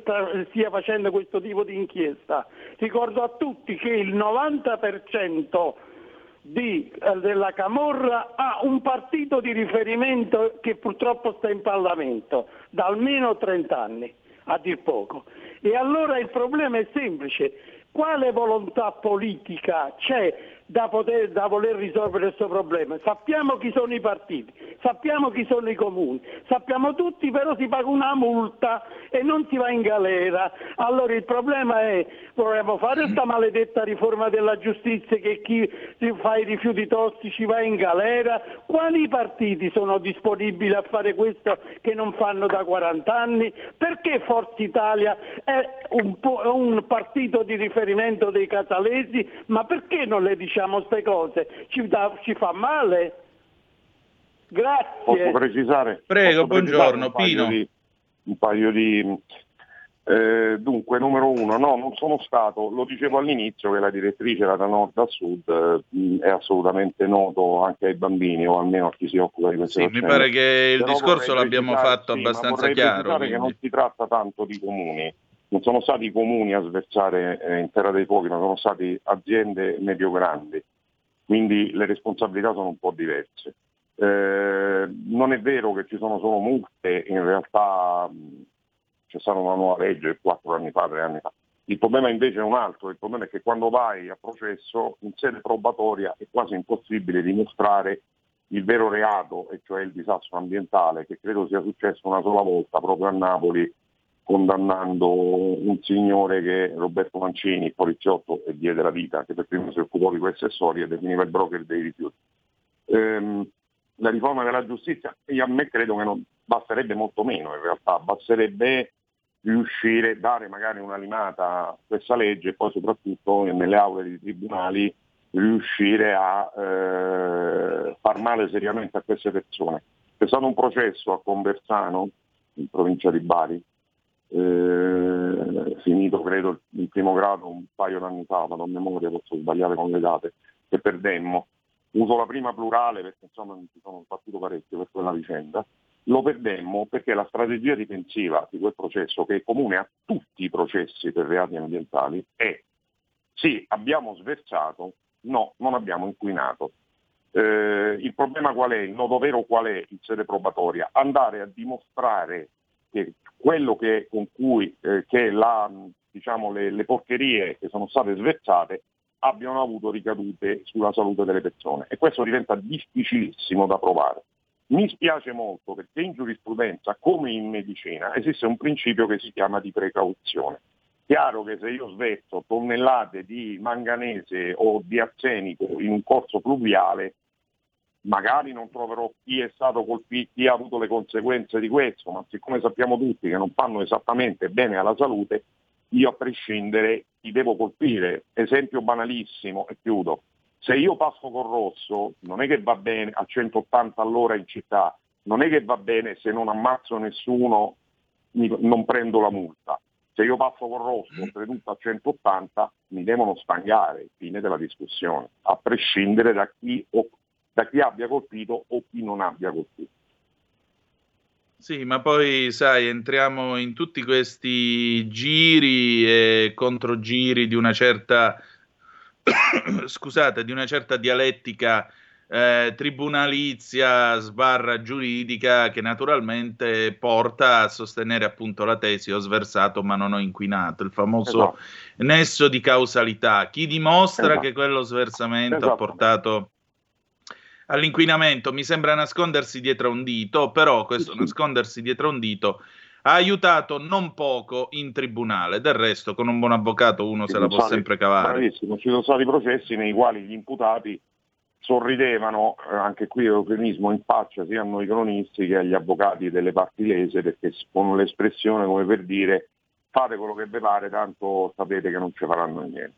stia facendo questo tipo di inchiesta. Ricordo a tutti che il 90% di, eh, della Camorra ha un partito di riferimento che purtroppo sta in Parlamento da almeno 30 anni, a dir poco. E allora il problema è semplice, quale volontà politica c'è da, poter, da voler risolvere questo problema. Sappiamo chi sono i partiti, sappiamo chi sono i comuni, sappiamo tutti, però si paga una multa e non si va in galera. Allora il problema è, vorremmo fare questa maledetta riforma della giustizia che chi fa i rifiuti tossici va in galera? Quali partiti sono disponibili a fare questo che non fanno da 40 anni? Perché Forza Italia è un, un partito di riferimento dei catalesi? Ma perché non le diciamo diciamo queste cose, ci, da, ci fa male. Grazie. Posso precisare? Prego, posso precisare buongiorno, un paio Pino. di- un paio di... eh, dunque, numero uno, no, non sono stato, lo dicevo all'inizio che la direttrice era da nord a sud, eh, è assolutamente noto anche ai bambini o almeno a chi si occupa di queste Sì, mi pare che il Però discorso l'abbiamo precisare- fatto sì, abbastanza chiaro. precisare che non quindi. si tratta tanto di comuni, non sono stati i comuni a sversare eh, in terra dei fuochi, ma sono state aziende medio-grandi, quindi le responsabilità sono un po' diverse. Eh, non è vero che ci sono solo multe, in realtà c'è stata una nuova legge quattro anni fa, tre anni fa. Il problema invece è un altro, il problema è che quando vai a processo in sede probatoria è quasi impossibile dimostrare il vero reato, e cioè il disastro ambientale, che credo sia successo una sola volta proprio a Napoli, condannando un signore che Roberto Mancini, poliziotto e diede la vita, che per primo si occupò di queste storie definiva il broker dei rifiuti. Ehm, la riforma della giustizia, io a me credo che non basterebbe molto meno in realtà, basterebbe riuscire a dare magari una limata a questa legge e poi soprattutto nelle aule dei tribunali riuscire a eh, far male seriamente a queste persone. C'è stato un processo a Conversano, in provincia di Bari, eh, finito credo in primo grado un paio d'anni fa, ma non memoria, posso sbagliare con le date, che perdemmo. Uso la prima plurale perché insomma mi sono battuto parecchio per quella vicenda. Lo perdemmo perché la strategia difensiva di quel processo, che è comune a tutti i processi per reati ambientali, è sì, abbiamo sversato, no, non abbiamo inquinato. Eh, il problema qual è? Il nodo vero qual è in sede probatoria? Andare a dimostrare che quello che, con cui eh, che la, diciamo, le, le porcherie che sono state sversate abbiano avuto ricadute sulla salute delle persone e questo diventa difficilissimo da provare. Mi spiace molto perché in giurisprudenza, come in medicina, esiste un principio che si chiama di precauzione. Chiaro che se io sverso tonnellate di manganese o di arsenico in un corso fluviale, magari non troverò chi è stato colpito, chi ha avuto le conseguenze di questo, ma siccome sappiamo tutti che non fanno esattamente bene alla salute, io a prescindere ti devo colpire. Esempio banalissimo e chiudo. Se io passo col rosso, non è che va bene a 180 all'ora in città, non è che va bene se non ammazzo nessuno, non prendo la multa. Se io passo col rosso, oltretutto a 180, mi devono stangare, fine della discussione, a prescindere da chi, o- da chi abbia colpito o chi non abbia colpito. Sì, ma poi sai, entriamo in tutti questi giri e controgiri di una certa, scusate, di una certa dialettica eh, tribunalizia sbarra giuridica che naturalmente porta a sostenere appunto la tesi ho sversato ma non ho inquinato, il famoso Esatto. nesso di causalità. Chi dimostra Esatto. che quello sversamento ha Esatto. portato all'inquinamento mi sembra nascondersi dietro un dito, però questo nascondersi dietro un dito ha aiutato non poco in tribunale. Del resto, con un buon avvocato uno se la può stati- sempre cavare. Bravissimo, ci sono stati processi nei quali gli imputati sorridevano, eh, anche qui eufemismo in faccia sia a noi cronisti che agli avvocati delle parti lese perché con l'espressione come per dire fate quello che vi pare, tanto sapete che non ci faranno niente.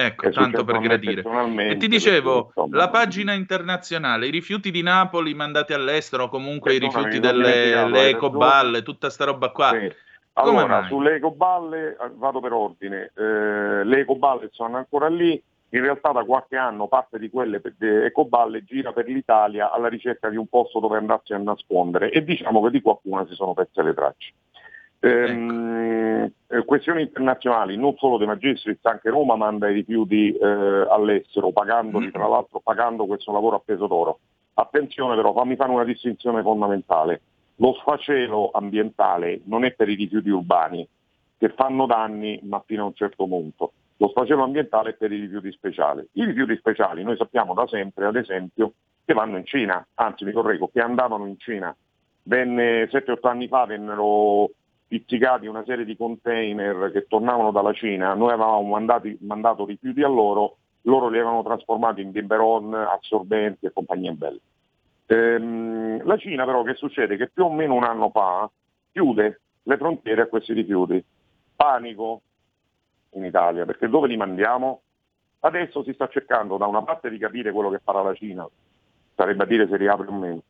Ecco, tanto per gradire. E ti dicevo, insomma, la pagina internazionale, i rifiuti di Napoli mandati all'estero, comunque i rifiuti delle ecoballe, tutta sta roba qua. Sì. Allora, sulle ecoballe, eh, vado per ordine, eh, le ecoballe sono ancora lì, in realtà da qualche anno parte di quelle ecoballe gira per l'Italia alla ricerca di un posto dove andarsi a nascondere e diciamo che di qualcuna si sono perse le tracce. Ehm, eh, questioni internazionali, non solo De Magistris, anche Roma manda i rifiuti eh, all'estero, pagandoli, tra l'altro pagando questo lavoro a peso d'oro. Attenzione però, fammi fare una distinzione fondamentale. Lo sfacelo ambientale non è per i rifiuti urbani, che fanno danni ma fino a un certo punto. Lo sfacelo ambientale è per i rifiuti speciali. I rifiuti speciali noi sappiamo da sempre, ad esempio, che vanno in Cina, anzi mi correggo, che andavano in Cina. Venne 7-8 anni fa vennero pizzicati una serie di container che tornavano dalla Cina, noi avevamo mandati- mandato rifiuti a loro, loro li avevano trasformati in biberon, assorbenti e compagnie belle. Ehm, la Cina però che succede? Che più o meno un anno fa chiude le frontiere a questi rifiuti. Panico in Italia, perché dove li mandiamo? Adesso si sta cercando da una parte di capire quello che farà la Cina, sarebbe a dire se riapre o meno,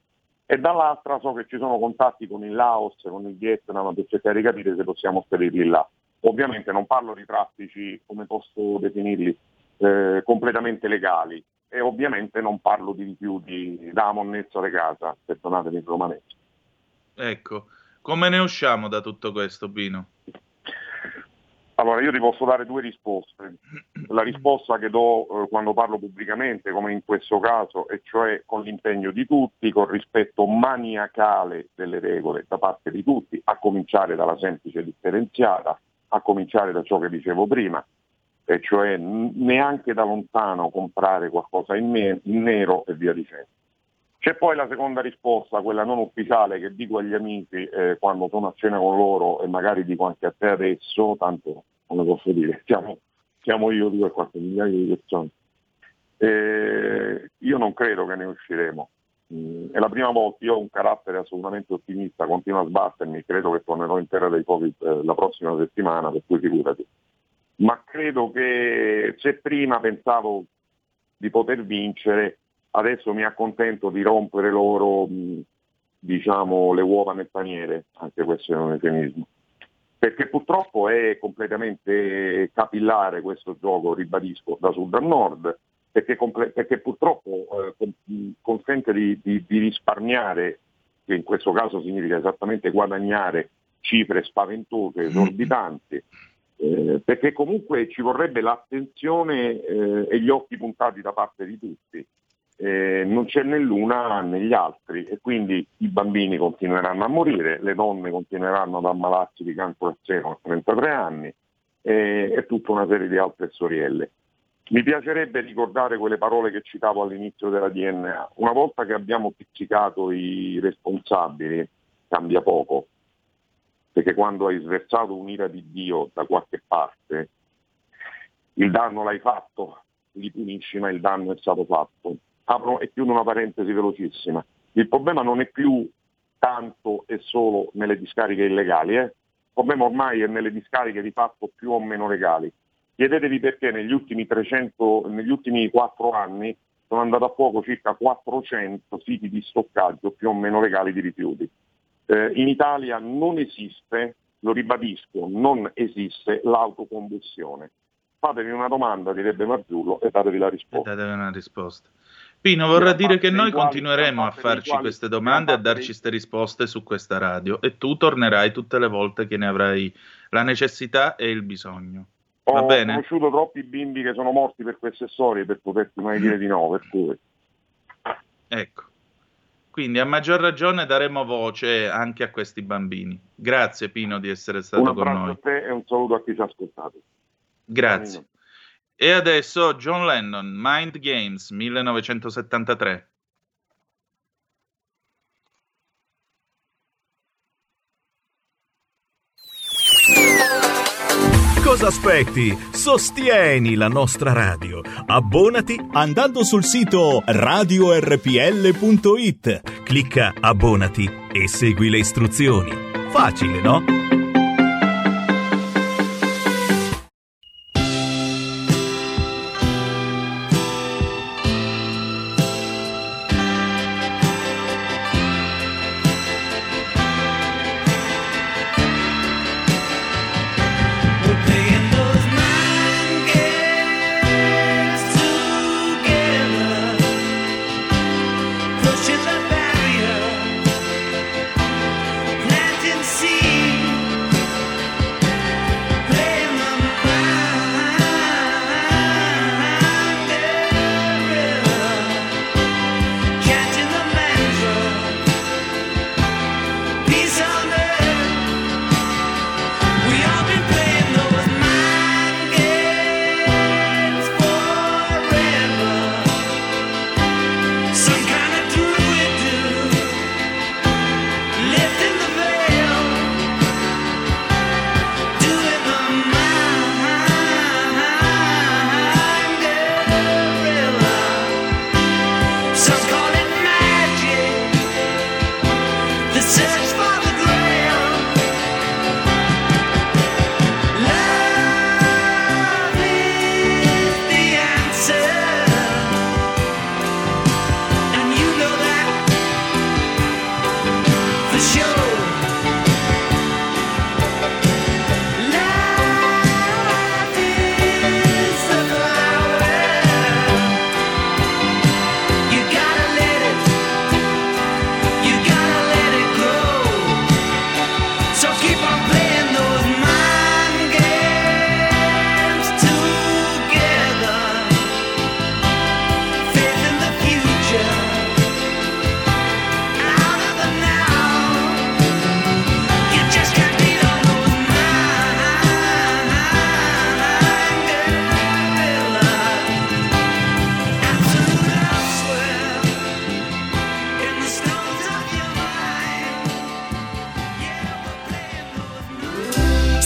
e dall'altra so che ci sono contatti con il Laos, con il Vietnam per cercare di capire se possiamo spedirli là. Ovviamente non parlo di traffici, come posso definirli, eh, completamente legali e ovviamente non parlo di rifiuti da monnezza di casa, perdonatemi il romanese. Ecco, come ne usciamo da tutto questo, Pino? Allora, io ti posso dare due risposte. La risposta che do eh, quando parlo pubblicamente, come in questo caso, e cioè con l'impegno di tutti, con rispetto maniacale delle regole da parte di tutti, a cominciare dalla semplice differenziata, a cominciare da ciò che dicevo prima, e cioè neanche da lontano comprare qualcosa in, me- in nero e via dicendo. C'è poi la seconda risposta, quella non ufficiale, che dico agli amici eh, quando sono a cena con loro e magari dico anche a te adesso, tanto come posso dire, siamo, siamo io due e qualche migliaia di persone. Eh, io non credo che ne usciremo. Mm, è la prima volta, io ho un carattere assolutamente ottimista, continuo a sbattermi, credo che tornerò in terra dei Covid eh, la prossima settimana, per cui figurati. Ma credo che se prima pensavo di poter vincere, adesso mi accontento di rompere loro diciamo, le uova nel paniere, anche questo è un eufemismo. Perché purtroppo è completamente capillare questo gioco, ribadisco, da sud a nord, perché, comple- perché purtroppo eh, consente di, di, di risparmiare, che in questo caso significa esattamente guadagnare cifre spaventose, esorbitanti, eh, perché comunque ci vorrebbe l'attenzione eh, e gli occhi puntati da parte di tutti eh, non c'è né l'una né gli altri e quindi i bambini continueranno a morire, le donne continueranno ad ammalarsi di cancro al seno a 33 anni e, e tutta una serie di altre storielle. Mi piacerebbe ricordare quelle parole che citavo all'inizio della DNA. Una volta che abbiamo pizzicato i responsabili, cambia poco, perché quando hai sversato un'ira di Dio da qualche parte, il danno l'hai fatto, li punisci, ma il danno è stato fatto apro e chiudo una parentesi velocissima. Il problema non è più tanto e solo nelle discariche illegali, eh? il problema ormai è nelle discariche di fatto più o meno legali. Chiedetevi perché negli ultimi, 300, negli ultimi 4 anni sono andato a fuoco circa 400 siti di stoccaggio più o meno legali di rifiuti. Eh, in Italia non esiste, lo ribadisco, non esiste l'autocombustione. Fatevi una domanda, direbbe Marzullo, e datevi la risposta. datevi una risposta. Pino, vorrà dire che noi continueremo a farci queste domande e a darci queste risposte su questa radio e tu tornerai tutte le volte che ne avrai la necessità e il bisogno. Va Ho bene? conosciuto troppi bimbi che sono morti per queste storie per poterti mai dire di no, per cui. Ecco. Quindi a maggior ragione daremo voce anche a questi bambini. Grazie Pino di essere stato Un con abbraccio noi. a te e un saluto a chi ci ha ascoltato. Grazie. E adesso John Lennon, Mind Games 1973. Cosa aspetti? Sostieni la nostra radio. Abbonati andando sul sito radiorpl.it. Clicca abbonati e segui le istruzioni. Facile, no?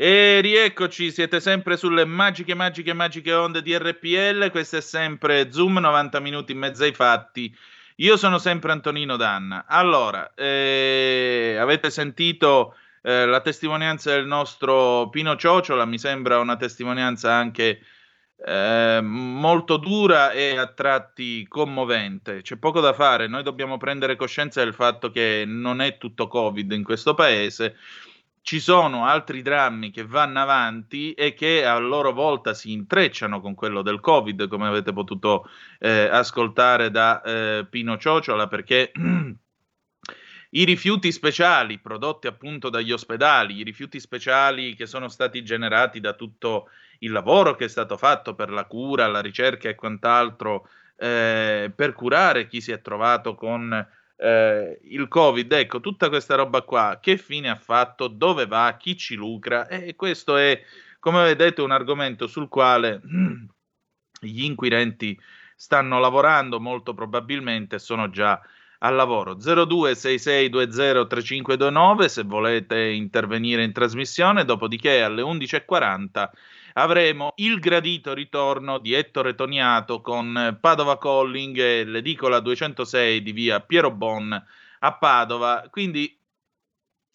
E rieccoci, siete sempre sulle magiche, magiche, magiche onde di RPL. Questo è sempre Zoom, 90 minuti in mezzo ai fatti. Io sono sempre Antonino Danna. Allora, eh, avete sentito eh, la testimonianza del nostro Pino Ciociola, mi sembra una testimonianza anche eh, molto dura e a tratti commovente. C'è poco da fare, noi dobbiamo prendere coscienza del fatto che non è tutto Covid in questo paese ci sono altri drammi che vanno avanti e che a loro volta si intrecciano con quello del Covid, come avete potuto eh, ascoltare da eh, Pino Ciociola, perché i rifiuti speciali prodotti appunto dagli ospedali, i rifiuti speciali che sono stati generati da tutto il lavoro che è stato fatto per la cura, la ricerca e quant'altro, eh, per curare chi si è trovato con eh, il Covid, ecco, tutta questa roba qua, che fine ha fatto, dove va, chi ci lucra, e questo è, come vedete, un argomento sul quale mm, gli inquirenti stanno lavorando, molto probabilmente sono già al lavoro. 0266203529 se volete intervenire in trasmissione, dopodiché alle 11.40 avremo il gradito ritorno di Ettore Toniato con Padova Calling e l'edicola 206 di via Piero Bon a Padova. Quindi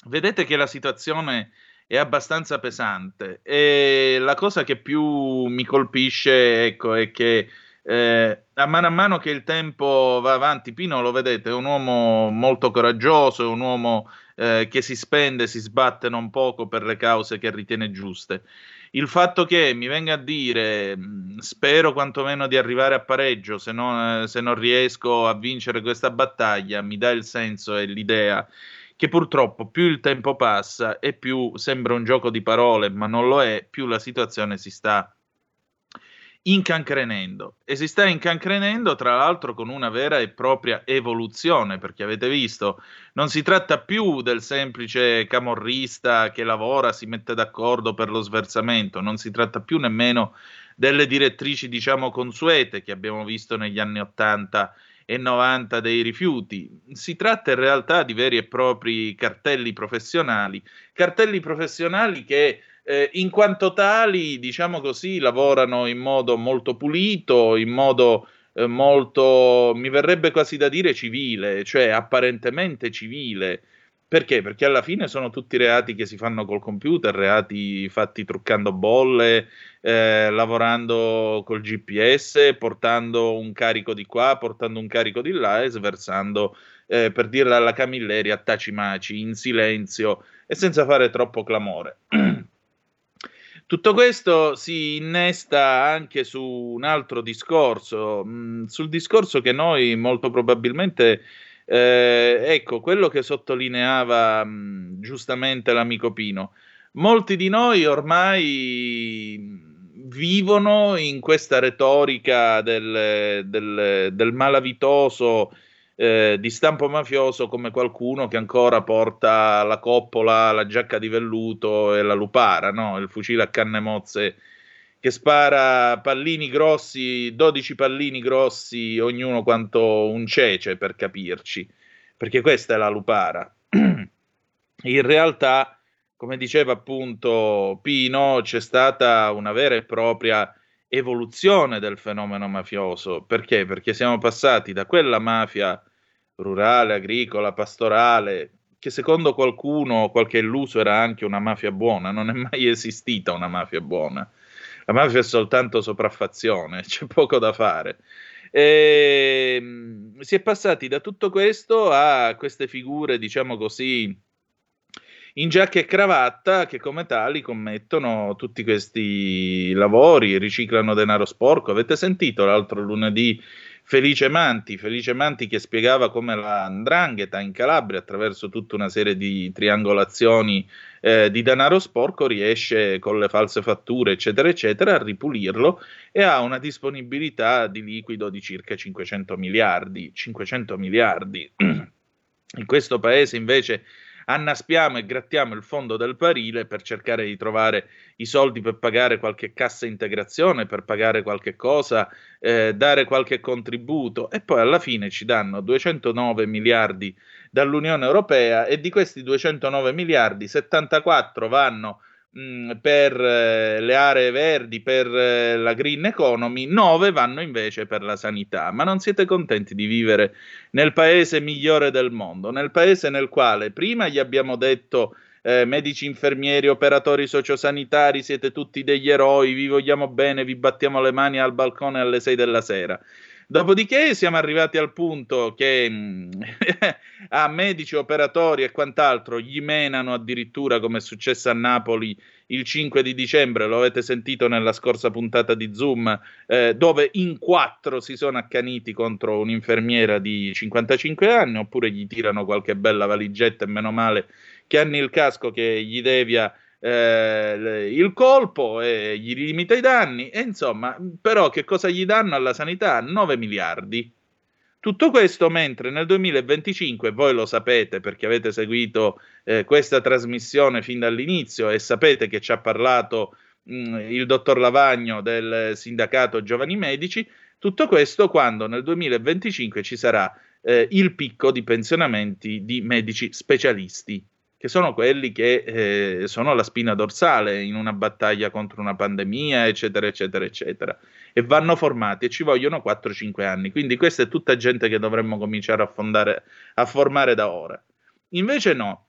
vedete che la situazione è abbastanza pesante e la cosa che più mi colpisce ecco, è che eh, a mano a mano che il tempo va avanti, Pino lo vedete, è un uomo molto coraggioso, è un uomo eh, che si spende, si sbatte non poco per le cause che ritiene giuste. Il fatto che mi venga a dire mh, spero quantomeno di arrivare a pareggio se non, eh, se non riesco a vincere questa battaglia mi dà il senso e l'idea che purtroppo più il tempo passa e più sembra un gioco di parole ma non lo è più la situazione si sta incancrenendo. E si sta incancrenendo tra l'altro con una vera e propria evoluzione perché avete visto non si tratta più del semplice camorrista che lavora si mette d'accordo per lo sversamento non si tratta più nemmeno delle direttrici diciamo consuete che abbiamo visto negli anni 80 e 90 dei rifiuti. Si tratta in realtà di veri e propri cartelli professionali cartelli professionali che eh, in quanto tali, diciamo così, lavorano in modo molto pulito, in modo eh, molto, mi verrebbe quasi da dire civile, cioè apparentemente civile. Perché? Perché alla fine sono tutti reati che si fanno col computer, reati fatti truccando bolle, eh, lavorando col GPS, portando un carico di qua, portando un carico di là e sversando, eh, per dirla alla Camilleri, a tacimaci, in silenzio e senza fare troppo clamore. Tutto questo si innesta anche su un altro discorso, mh, sul discorso che noi molto probabilmente, eh, ecco, quello che sottolineava mh, giustamente l'amico Pino, molti di noi ormai vivono in questa retorica del, del, del malavitoso eh, di stampo mafioso come qualcuno che ancora porta la coppola, la giacca di velluto e la lupara, no? il fucile a canne mozze che spara pallini grossi, 12 pallini grossi, ognuno quanto un cece per capirci, perché questa è la lupara. In realtà, come diceva appunto Pino, c'è stata una vera e propria evoluzione del fenomeno mafioso. Perché? Perché siamo passati da quella mafia rurale, agricola, pastorale, che secondo qualcuno, qualche illuso, era anche una mafia buona. Non è mai esistita una mafia buona la mafia è soltanto sopraffazione, c'è poco da fare. E, ehm, si è passati da tutto questo a queste figure, diciamo così, in giacca e cravatta che come tali commettono tutti questi lavori, riciclano denaro sporco. Avete sentito l'altro lunedì Felice Manti, Felice Manti che spiegava come la Ndrangheta in Calabria, attraverso tutta una serie di triangolazioni eh, di denaro sporco, riesce con le false fatture, eccetera, eccetera, a ripulirlo e ha una disponibilità di liquido di circa 500 miliardi. 500 miliardi. In questo paese invece annaspiamo e grattiamo il fondo del barile per cercare di trovare i soldi per pagare qualche cassa integrazione, per pagare qualche cosa, eh, dare qualche contributo. E poi alla fine ci danno 209 miliardi dall'Unione Europea e di questi 209 miliardi 74 vanno per eh, le aree verdi, per eh, la green economy, 9 vanno invece per la sanità. Ma non siete contenti di vivere nel paese migliore del mondo, nel paese nel quale prima gli abbiamo detto eh, medici, infermieri, operatori sociosanitari, siete tutti degli eroi, vi vogliamo bene, vi battiamo le mani al balcone alle 6 della sera. Dopodiché siamo arrivati al punto che mm, a medici, operatori e quant'altro gli menano addirittura come è successo a Napoli il 5 di dicembre, lo avete sentito nella scorsa puntata di Zoom, eh, dove in quattro si sono accaniti contro un'infermiera di 55 anni, oppure gli tirano qualche bella valigetta e meno male che hanno il casco che gli devia eh, il colpo e gli limita i danni e insomma, però che cosa gli danno alla sanità? 9 miliardi. Tutto questo mentre nel 2025, voi lo sapete perché avete seguito eh, questa trasmissione fin dall'inizio e sapete che ci ha parlato mh, mm, il dottor Lavagno del sindacato Giovani Medici, tutto questo quando nel 2025 ci sarà eh, il picco di pensionamenti di medici specialisti che sono quelli che eh, sono la spina dorsale in una battaglia contro una pandemia, eccetera, eccetera, eccetera. E vanno formati e ci vogliono 4-5 anni. Quindi questa è tutta gente che dovremmo cominciare a, fondare, a formare da ora. Invece no,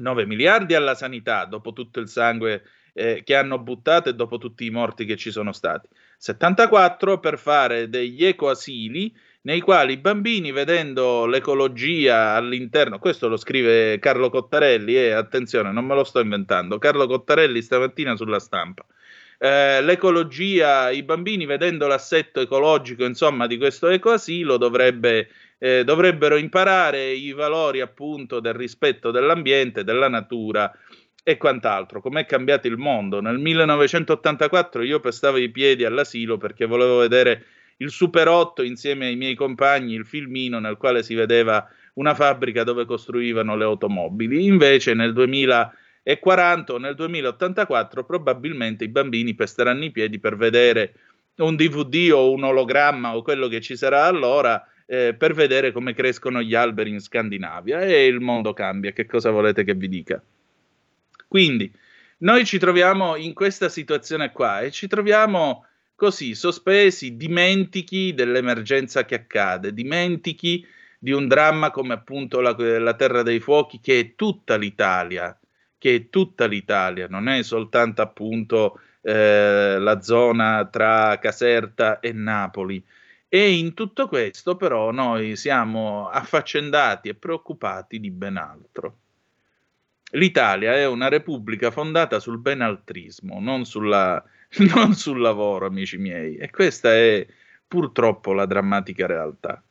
9 miliardi alla sanità dopo tutto il sangue eh, che hanno buttato e dopo tutti i morti che ci sono stati. 74 per fare degli ecoasili nei quali i bambini, vedendo l'ecologia all'interno, questo lo scrive Carlo Cottarelli, e eh, attenzione, non me lo sto inventando, Carlo Cottarelli stamattina sulla stampa. Eh, l'ecologia, i bambini vedendo l'assetto ecologico, insomma, di questo ecoasilo dovrebbe, eh, dovrebbero imparare i valori appunto del rispetto dell'ambiente, della natura e quant'altro. Com'è cambiato il mondo? Nel 1984 io pestavo i piedi all'asilo perché volevo vedere il Super 8 insieme ai miei compagni, il filmino nel quale si vedeva una fabbrica dove costruivano le automobili. Invece nel 2040 o nel 2084 probabilmente i bambini pesteranno i piedi per vedere un DVD o un ologramma o quello che ci sarà allora eh, per vedere come crescono gli alberi in Scandinavia e il mondo cambia. Che cosa volete che vi dica? Quindi noi ci troviamo in questa situazione qua e ci troviamo così sospesi, dimentichi dell'emergenza che accade, dimentichi di un dramma come appunto la, la Terra dei Fuochi che è tutta l'Italia, che è tutta l'Italia, non è soltanto appunto eh, la zona tra Caserta e Napoli. E in tutto questo però noi siamo affaccendati e preoccupati di ben altro. L'Italia è una repubblica fondata sul benaltrismo, non sulla non sul lavoro, amici miei. E questa è purtroppo la drammatica realtà.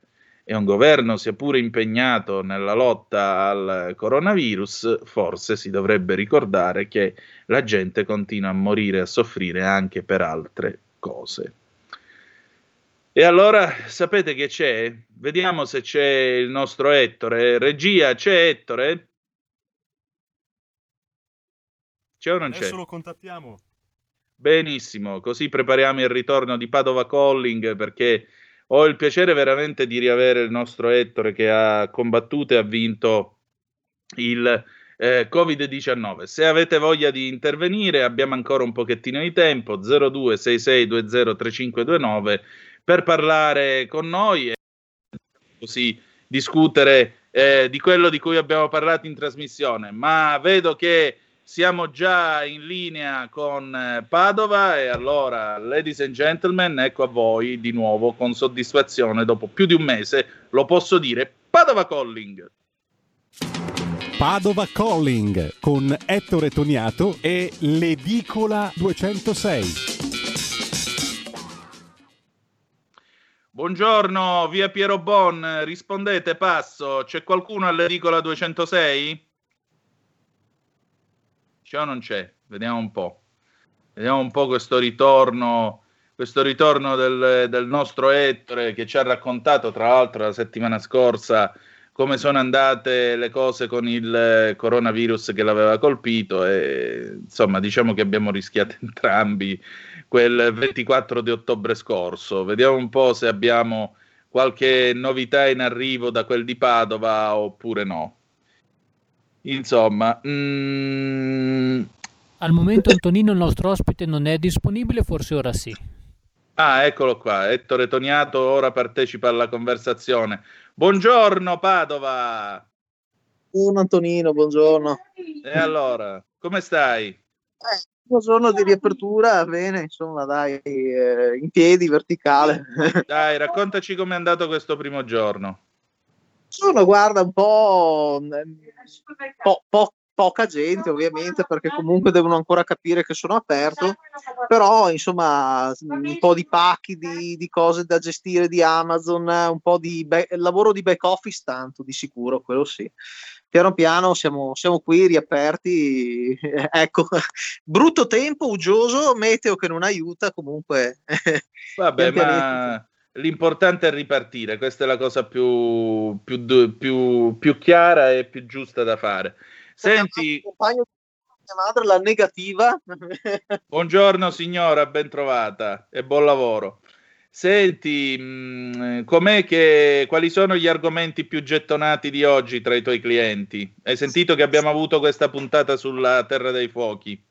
e un governo sia pure impegnato nella lotta al coronavirus, forse si dovrebbe ricordare che la gente continua a morire e a soffrire anche per altre cose. E allora sapete che c'è? Vediamo se c'è il nostro Ettore. Regia, c'è Ettore? C'è o non c'è? Adesso lo contattiamo. Benissimo, così prepariamo il ritorno di Padova Calling perché ho il piacere veramente di riavere il nostro Ettore che ha combattuto e ha vinto il eh, Covid-19. Se avete voglia di intervenire, abbiamo ancora un pochettino di tempo, 0266203529 per parlare con noi e così discutere eh, di quello di cui abbiamo parlato in trasmissione. Ma vedo che siamo già in linea con eh, Padova e allora, ladies and gentlemen, ecco a voi di nuovo con soddisfazione dopo più di un mese, lo posso dire, Padova Calling. Padova Calling con Ettore Toniato e l'Edicola 206. Buongiorno, via Piero Bon, rispondete, passo. C'è qualcuno all'edicola 206? C'è o non c'è? Vediamo un po'. Vediamo un po' questo ritorno, questo ritorno del, del nostro Ettore che ci ha raccontato, tra l'altro, la settimana scorsa come sono andate le cose con il coronavirus che l'aveva colpito e insomma diciamo che abbiamo rischiato entrambi quel 24 di ottobre scorso. Vediamo un po' se abbiamo qualche novità in arrivo da quel di Padova oppure no. Insomma, mm, Al momento Antonino, il nostro ospite, non è disponibile, forse ora sì. ah, eccolo qua, Ettore Toniato ora partecipa alla conversazione. Buongiorno Padova. Buongiorno Antonino, buongiorno. E allora, come stai? Eh, giorno di riapertura, bene, insomma, dai, eh, in piedi, verticale. Dai, raccontaci com'è andato questo primo giorno. Sono, guarda, un po', mm, po- po- poca gente ovviamente perché comunque devono ancora capire che sono aperto, però insomma un po' di pacchi di, di cose da gestire di Amazon, un po' di ba- lavoro di back office tanto di sicuro, quello sì. Piano piano siamo, siamo qui riaperti, ecco, brutto tempo, uggioso, meteo che non aiuta, comunque. Vabbè, ma l'importante è ripartire, questa è la cosa più, più, più- più chiara e più giusta da fare. Senti, madre la negativa. buongiorno signora, ben trovata e buon lavoro. Senti, mh, com'è che, quali sono gli argomenti più gettonati di oggi tra i tuoi clienti? Hai sentito che abbiamo avuto questa puntata sulla Terra dei Fuochi?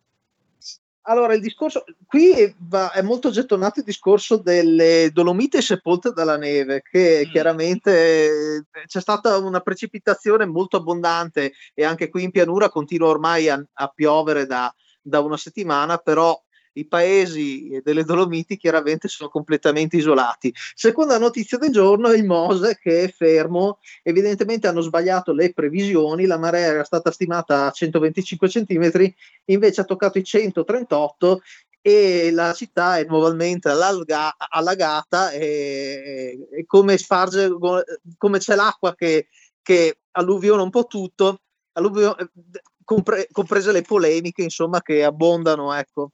Allora, il discorso qui va- è molto gettonato il discorso delle Dolomiti sepolte dalla neve, che chiaramente eh, c'è stata una precipitazione molto abbondante e anche qui in pianura continua ormai a, a piovere da, da una settimana, però i paesi delle Dolomiti chiaramente sono completamente isolati. Seconda notizia del giorno il Mose che è fermo, evidentemente hanno sbagliato le previsioni, la marea era stata stimata a 125 cm, invece ha toccato i 138 e la città è nuovamente allagata e, e come sparge, come c'è l'acqua che, che alluviona un po' tutto, alluvio- compre- comprese le polemiche insomma che abbondano, ecco.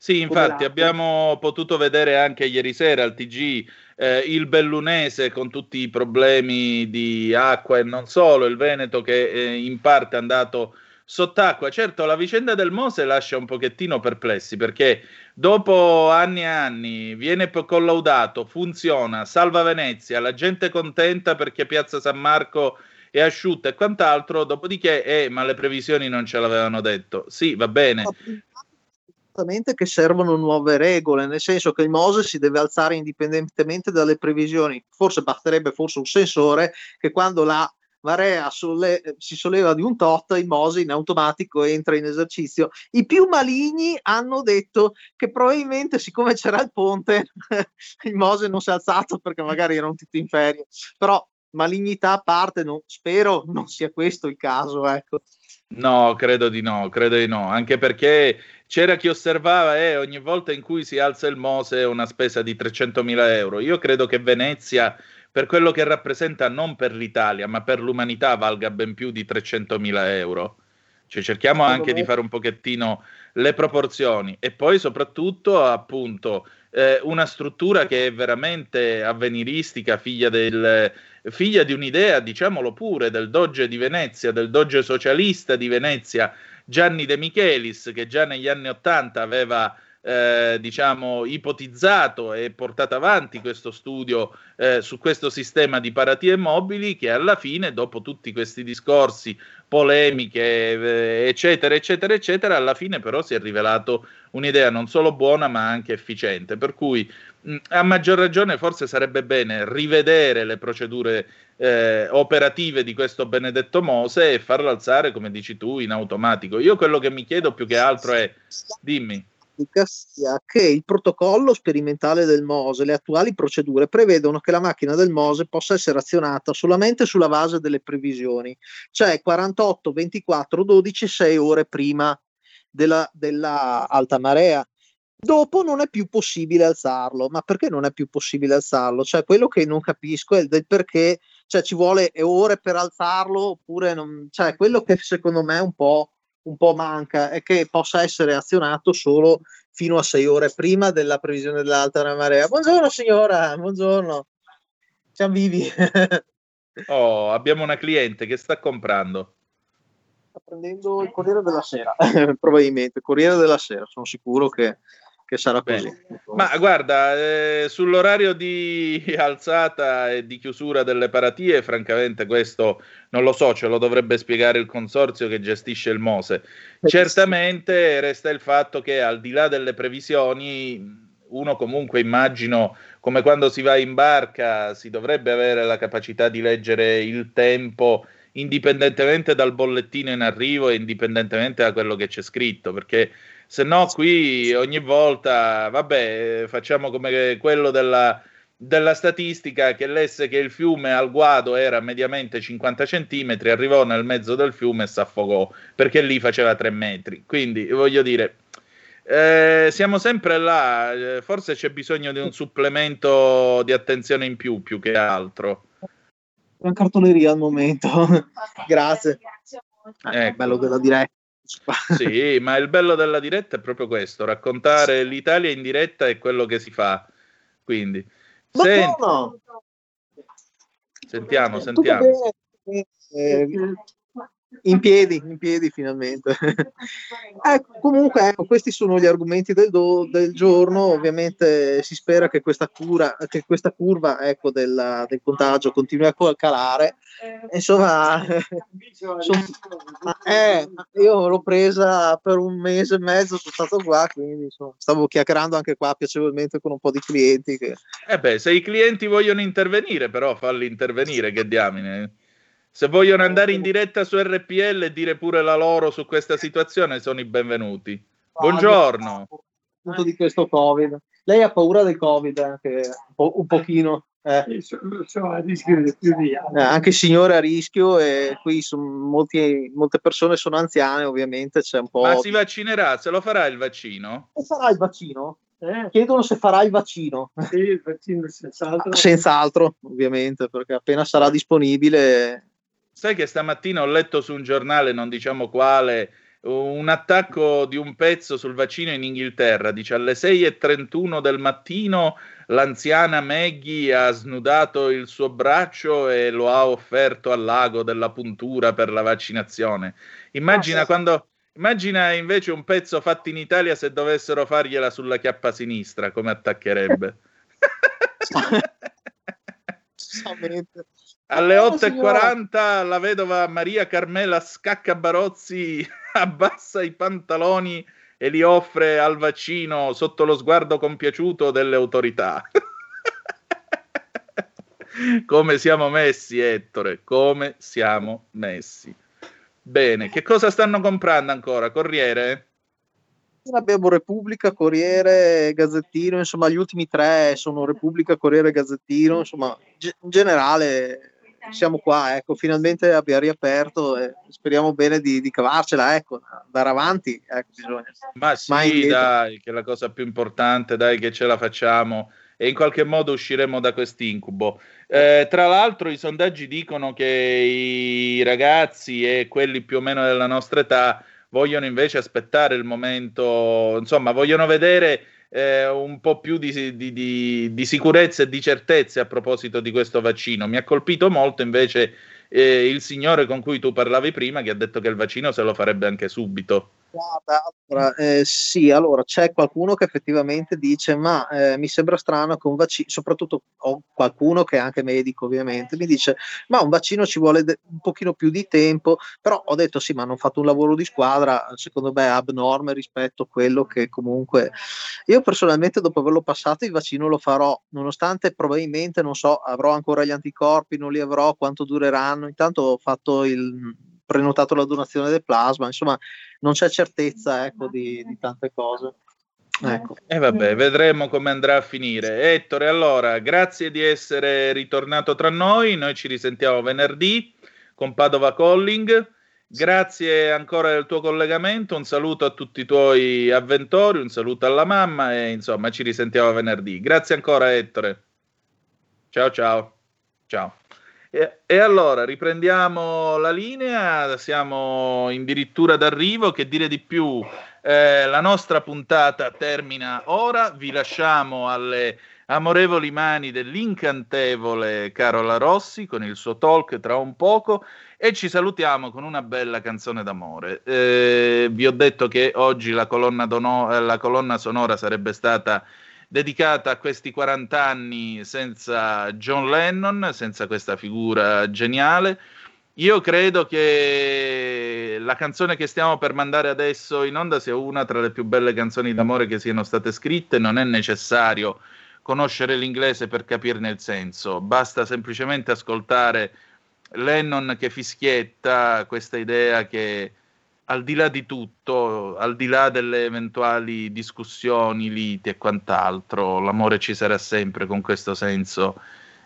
Sì, infatti abbiamo potuto vedere anche ieri sera al TG eh, il Bellunese con tutti i problemi di acqua e non solo, il Veneto che eh, in parte è andato sott'acqua. Certo, la vicenda del Mose lascia un pochettino perplessi perché dopo anni e anni viene collaudato, funziona, salva Venezia, la gente è contenta perché Piazza San Marco è asciutta e quant'altro, dopodiché, eh, ma le previsioni non ce l'avevano detto. Sì, va bene. Esattamente che servono nuove regole, nel senso che il Mose si deve alzare indipendentemente dalle previsioni. Forse basterebbe forse un sensore che quando la marea solle- si solleva di un tot, il Mose in automatico entra in esercizio. I più maligni hanno detto che probabilmente, siccome c'era il ponte, il Mose non si è alzato perché magari erano tutti in ferie. Però malignità a parte, non- spero non sia questo il caso. Ecco. No, credo di no, credo di no, anche perché c'era chi osservava eh, ogni volta in cui si alza il Mose è una spesa di 300.000 euro. Io credo che Venezia per quello che rappresenta non per l'Italia, ma per l'umanità valga ben più di 300.000 euro. Cioè, cerchiamo anche di fare un pochettino le proporzioni e poi soprattutto appunto eh, una struttura che è veramente avveniristica, figlia, del, figlia di un'idea, diciamolo pure, del Doge di Venezia, del Doge socialista di Venezia, Gianni De Michelis, che già negli anni Ottanta aveva eh, diciamo, ipotizzato e portato avanti questo studio eh, su questo sistema di paratie mobili che alla fine, dopo tutti questi discorsi, polemiche, eh, eccetera, eccetera, eccetera, alla fine però si è rivelato un'idea non solo buona ma anche efficiente. Per cui a maggior ragione forse sarebbe bene rivedere le procedure eh, operative di questo benedetto Mose e farlo alzare, come dici tu, in automatico. Io quello che mi chiedo più che altro è, dimmi sia che il protocollo sperimentale del Mose, le attuali procedure prevedono che la macchina del Mose possa essere azionata solamente sulla base delle previsioni, cioè 48, 24, 12, 6 ore prima della, della alta marea. Dopo non è più possibile alzarlo, ma perché non è più possibile alzarlo? Cioè, quello che non capisco è del perché, cioè ci vuole ore per alzarlo, oppure non, cioè quello che secondo me un po' un po' manca è che possa essere azionato solo fino a sei ore prima della previsione dell'alta marea. Buongiorno signora, buongiorno. Siamo vivi. oh, abbiamo una cliente che sta comprando. Sta prendendo il Corriere della Sera, probabilmente, Corriere della Sera, sono sicuro che che sarà così. Ma guarda, eh, sull'orario di alzata e di chiusura delle paratie, francamente questo non lo so, ce lo dovrebbe spiegare il consorzio che gestisce il Mose. Certamente resta il fatto che al di là delle previsioni, uno comunque immagino come quando si va in barca si dovrebbe avere la capacità di leggere il tempo indipendentemente dal bollettino in arrivo e indipendentemente da quello che c'è scritto, perché se no qui ogni volta, vabbè, facciamo come quello della, della statistica che lesse che il fiume al guado era mediamente 50 cm, arrivò nel mezzo del fiume e si affogò, perché lì faceva 3 metri. Quindi, voglio dire, eh, siamo sempre là, eh, forse c'è bisogno di un supplemento di attenzione in più, più che altro. Una cartoleria al momento, grazie. Ecco. Bello della diretta. Sì, ma il bello della diretta è proprio questo, raccontare l'Italia in diretta è quello che si fa. Quindi, Senti... sentiamo, sentiamo. Eh, in piedi, in piedi finalmente. ecco, comunque, ecco, questi sono gli argomenti del, do, del, giorno. Ovviamente si spera che questa, cura, che questa curva ecco, della, del contagio continui a calare. Insomma, son, eh, io l'ho presa per un mese e mezzo, sono stato qua, quindi insomma, stavo chiacchierando anche qua piacevolmente con un po' di clienti. Che... Eh beh, se i clienti vogliono intervenire, però falli intervenire, che diamine. Se vogliono andare in diretta su RPL e dire pure la loro su questa situazione, sono i benvenuti. Buongiorno. Punto di questo Covid. Lei ha paura del Covid anche un, po- un pochino. Eh. Sono a rischio più di eh, anche il signore a rischio e qui molti, molte persone sono anziane ovviamente c'è un po' ma si vaccinerà se lo farà il vaccino? Se farà il vaccino? Eh? Chiedono se farà il vaccino. Sì, il vaccino senz'altro. Senz'altro, ovviamente, perché appena sarà disponibile Sai che stamattina ho letto su un giornale, non diciamo quale, un attacco di un pezzo sul vaccino in Inghilterra. Dice alle 6.31 del mattino l'anziana Maggie ha snudato il suo braccio e lo ha offerto al lago della puntura per la vaccinazione. Immagina, quando, immagina invece un pezzo fatto in Italia se dovessero fargliela sulla chiappa sinistra, come attaccherebbe. Alle 8.40 la vedova Maria Carmela Scacca Barozzi abbassa i pantaloni e li offre al vaccino sotto lo sguardo compiaciuto delle autorità. come siamo messi, Ettore? Come siamo messi? Bene, che cosa stanno comprando ancora? Corriere? Abbiamo Repubblica, Corriere, Gazzettino, insomma gli ultimi tre sono Repubblica, Corriere, Gazzettino, insomma in generale siamo qua, ecco, finalmente abbiamo riaperto e speriamo bene di, di cavarcela, ecco, andare avanti, ecco, bisogna. Ma sì, dai, che è la cosa più importante, dai, che ce la facciamo. e in qualche modo usciremo da quest'incubo. Eh, tra l'altro i sondaggi dicono che i ragazzi e quelli più o meno della nostra età vogliono invece aspettare il momento, insomma, vogliono vedere eh, un po' più di, di, di, di, sicurezza e di certezze a proposito di questo vaccino. Mi ha colpito molto invece eh, il signore con cui tu parlavi prima che ha detto che il vaccino se lo farebbe anche subito. Guarda, allora, eh, sì, allora c'è qualcuno che effettivamente dice: Ma eh, mi sembra strano che un vaccino, soprattutto ho qualcuno che è anche medico, ovviamente, mi dice: Ma un vaccino ci vuole de- un pochino più di tempo. Però ho detto: Sì, ma hanno fatto un lavoro di squadra, secondo me abnorme rispetto a quello che comunque io personalmente, dopo averlo passato, il vaccino lo farò, nonostante probabilmente non so, avrò ancora gli anticorpi, non li avrò, quanto dureranno. Intanto ho fatto il prenotato la donazione del plasma, insomma non c'è certezza ecco, di, di tante cose. Ecco. E eh vabbè, vedremo come andrà a finire. Ettore, allora, grazie di essere ritornato tra noi. Noi ci risentiamo venerdì con Padova Calling. Grazie ancora del tuo collegamento. Un saluto a tutti i tuoi avventori, un saluto alla mamma e insomma ci risentiamo venerdì. Grazie ancora, Ettore. Ciao ciao. Ciao. E, e, allora riprendiamo la linea, siamo addirittura d'arrivo, che dire di più, eh, la nostra puntata termina ora, vi lasciamo alle amorevoli mani dell'incantevole Carola Rossi con il suo talk tra un poco e ci salutiamo con una bella canzone d'amore. Eh, vi ho detto che oggi la colonna, la colonna sonora sarebbe stata dedicata a questi 40 anni senza John Lennon, senza questa figura geniale. Io credo che la canzone che stiamo per mandare adesso in onda sia una tra le più belle canzoni d'amore che siano state scritte, non è necessario conoscere l'inglese per capirne il senso, basta semplicemente ascoltare Lennon che fischietta questa idea che al di là di tutto, al di là delle eventuali discussioni, liti e quant'altro, l'amore ci sarà sempre con questo senso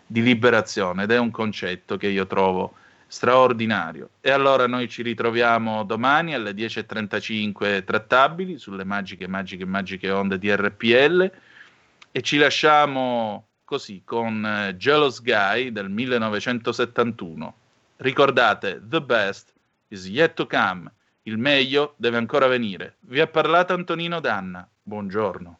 di liberazione ed è un concetto che io trovo straordinario. E allora noi ci ritroviamo domani alle 10.35 trattabili sulle magiche, magiche, magiche onde di RPL e ci lasciamo così con eh, Jealous Guy del 1971. Ricordate, the best is yet to come. Il meglio deve ancora venire. Vi ha parlato Antonino Danna. Buongiorno.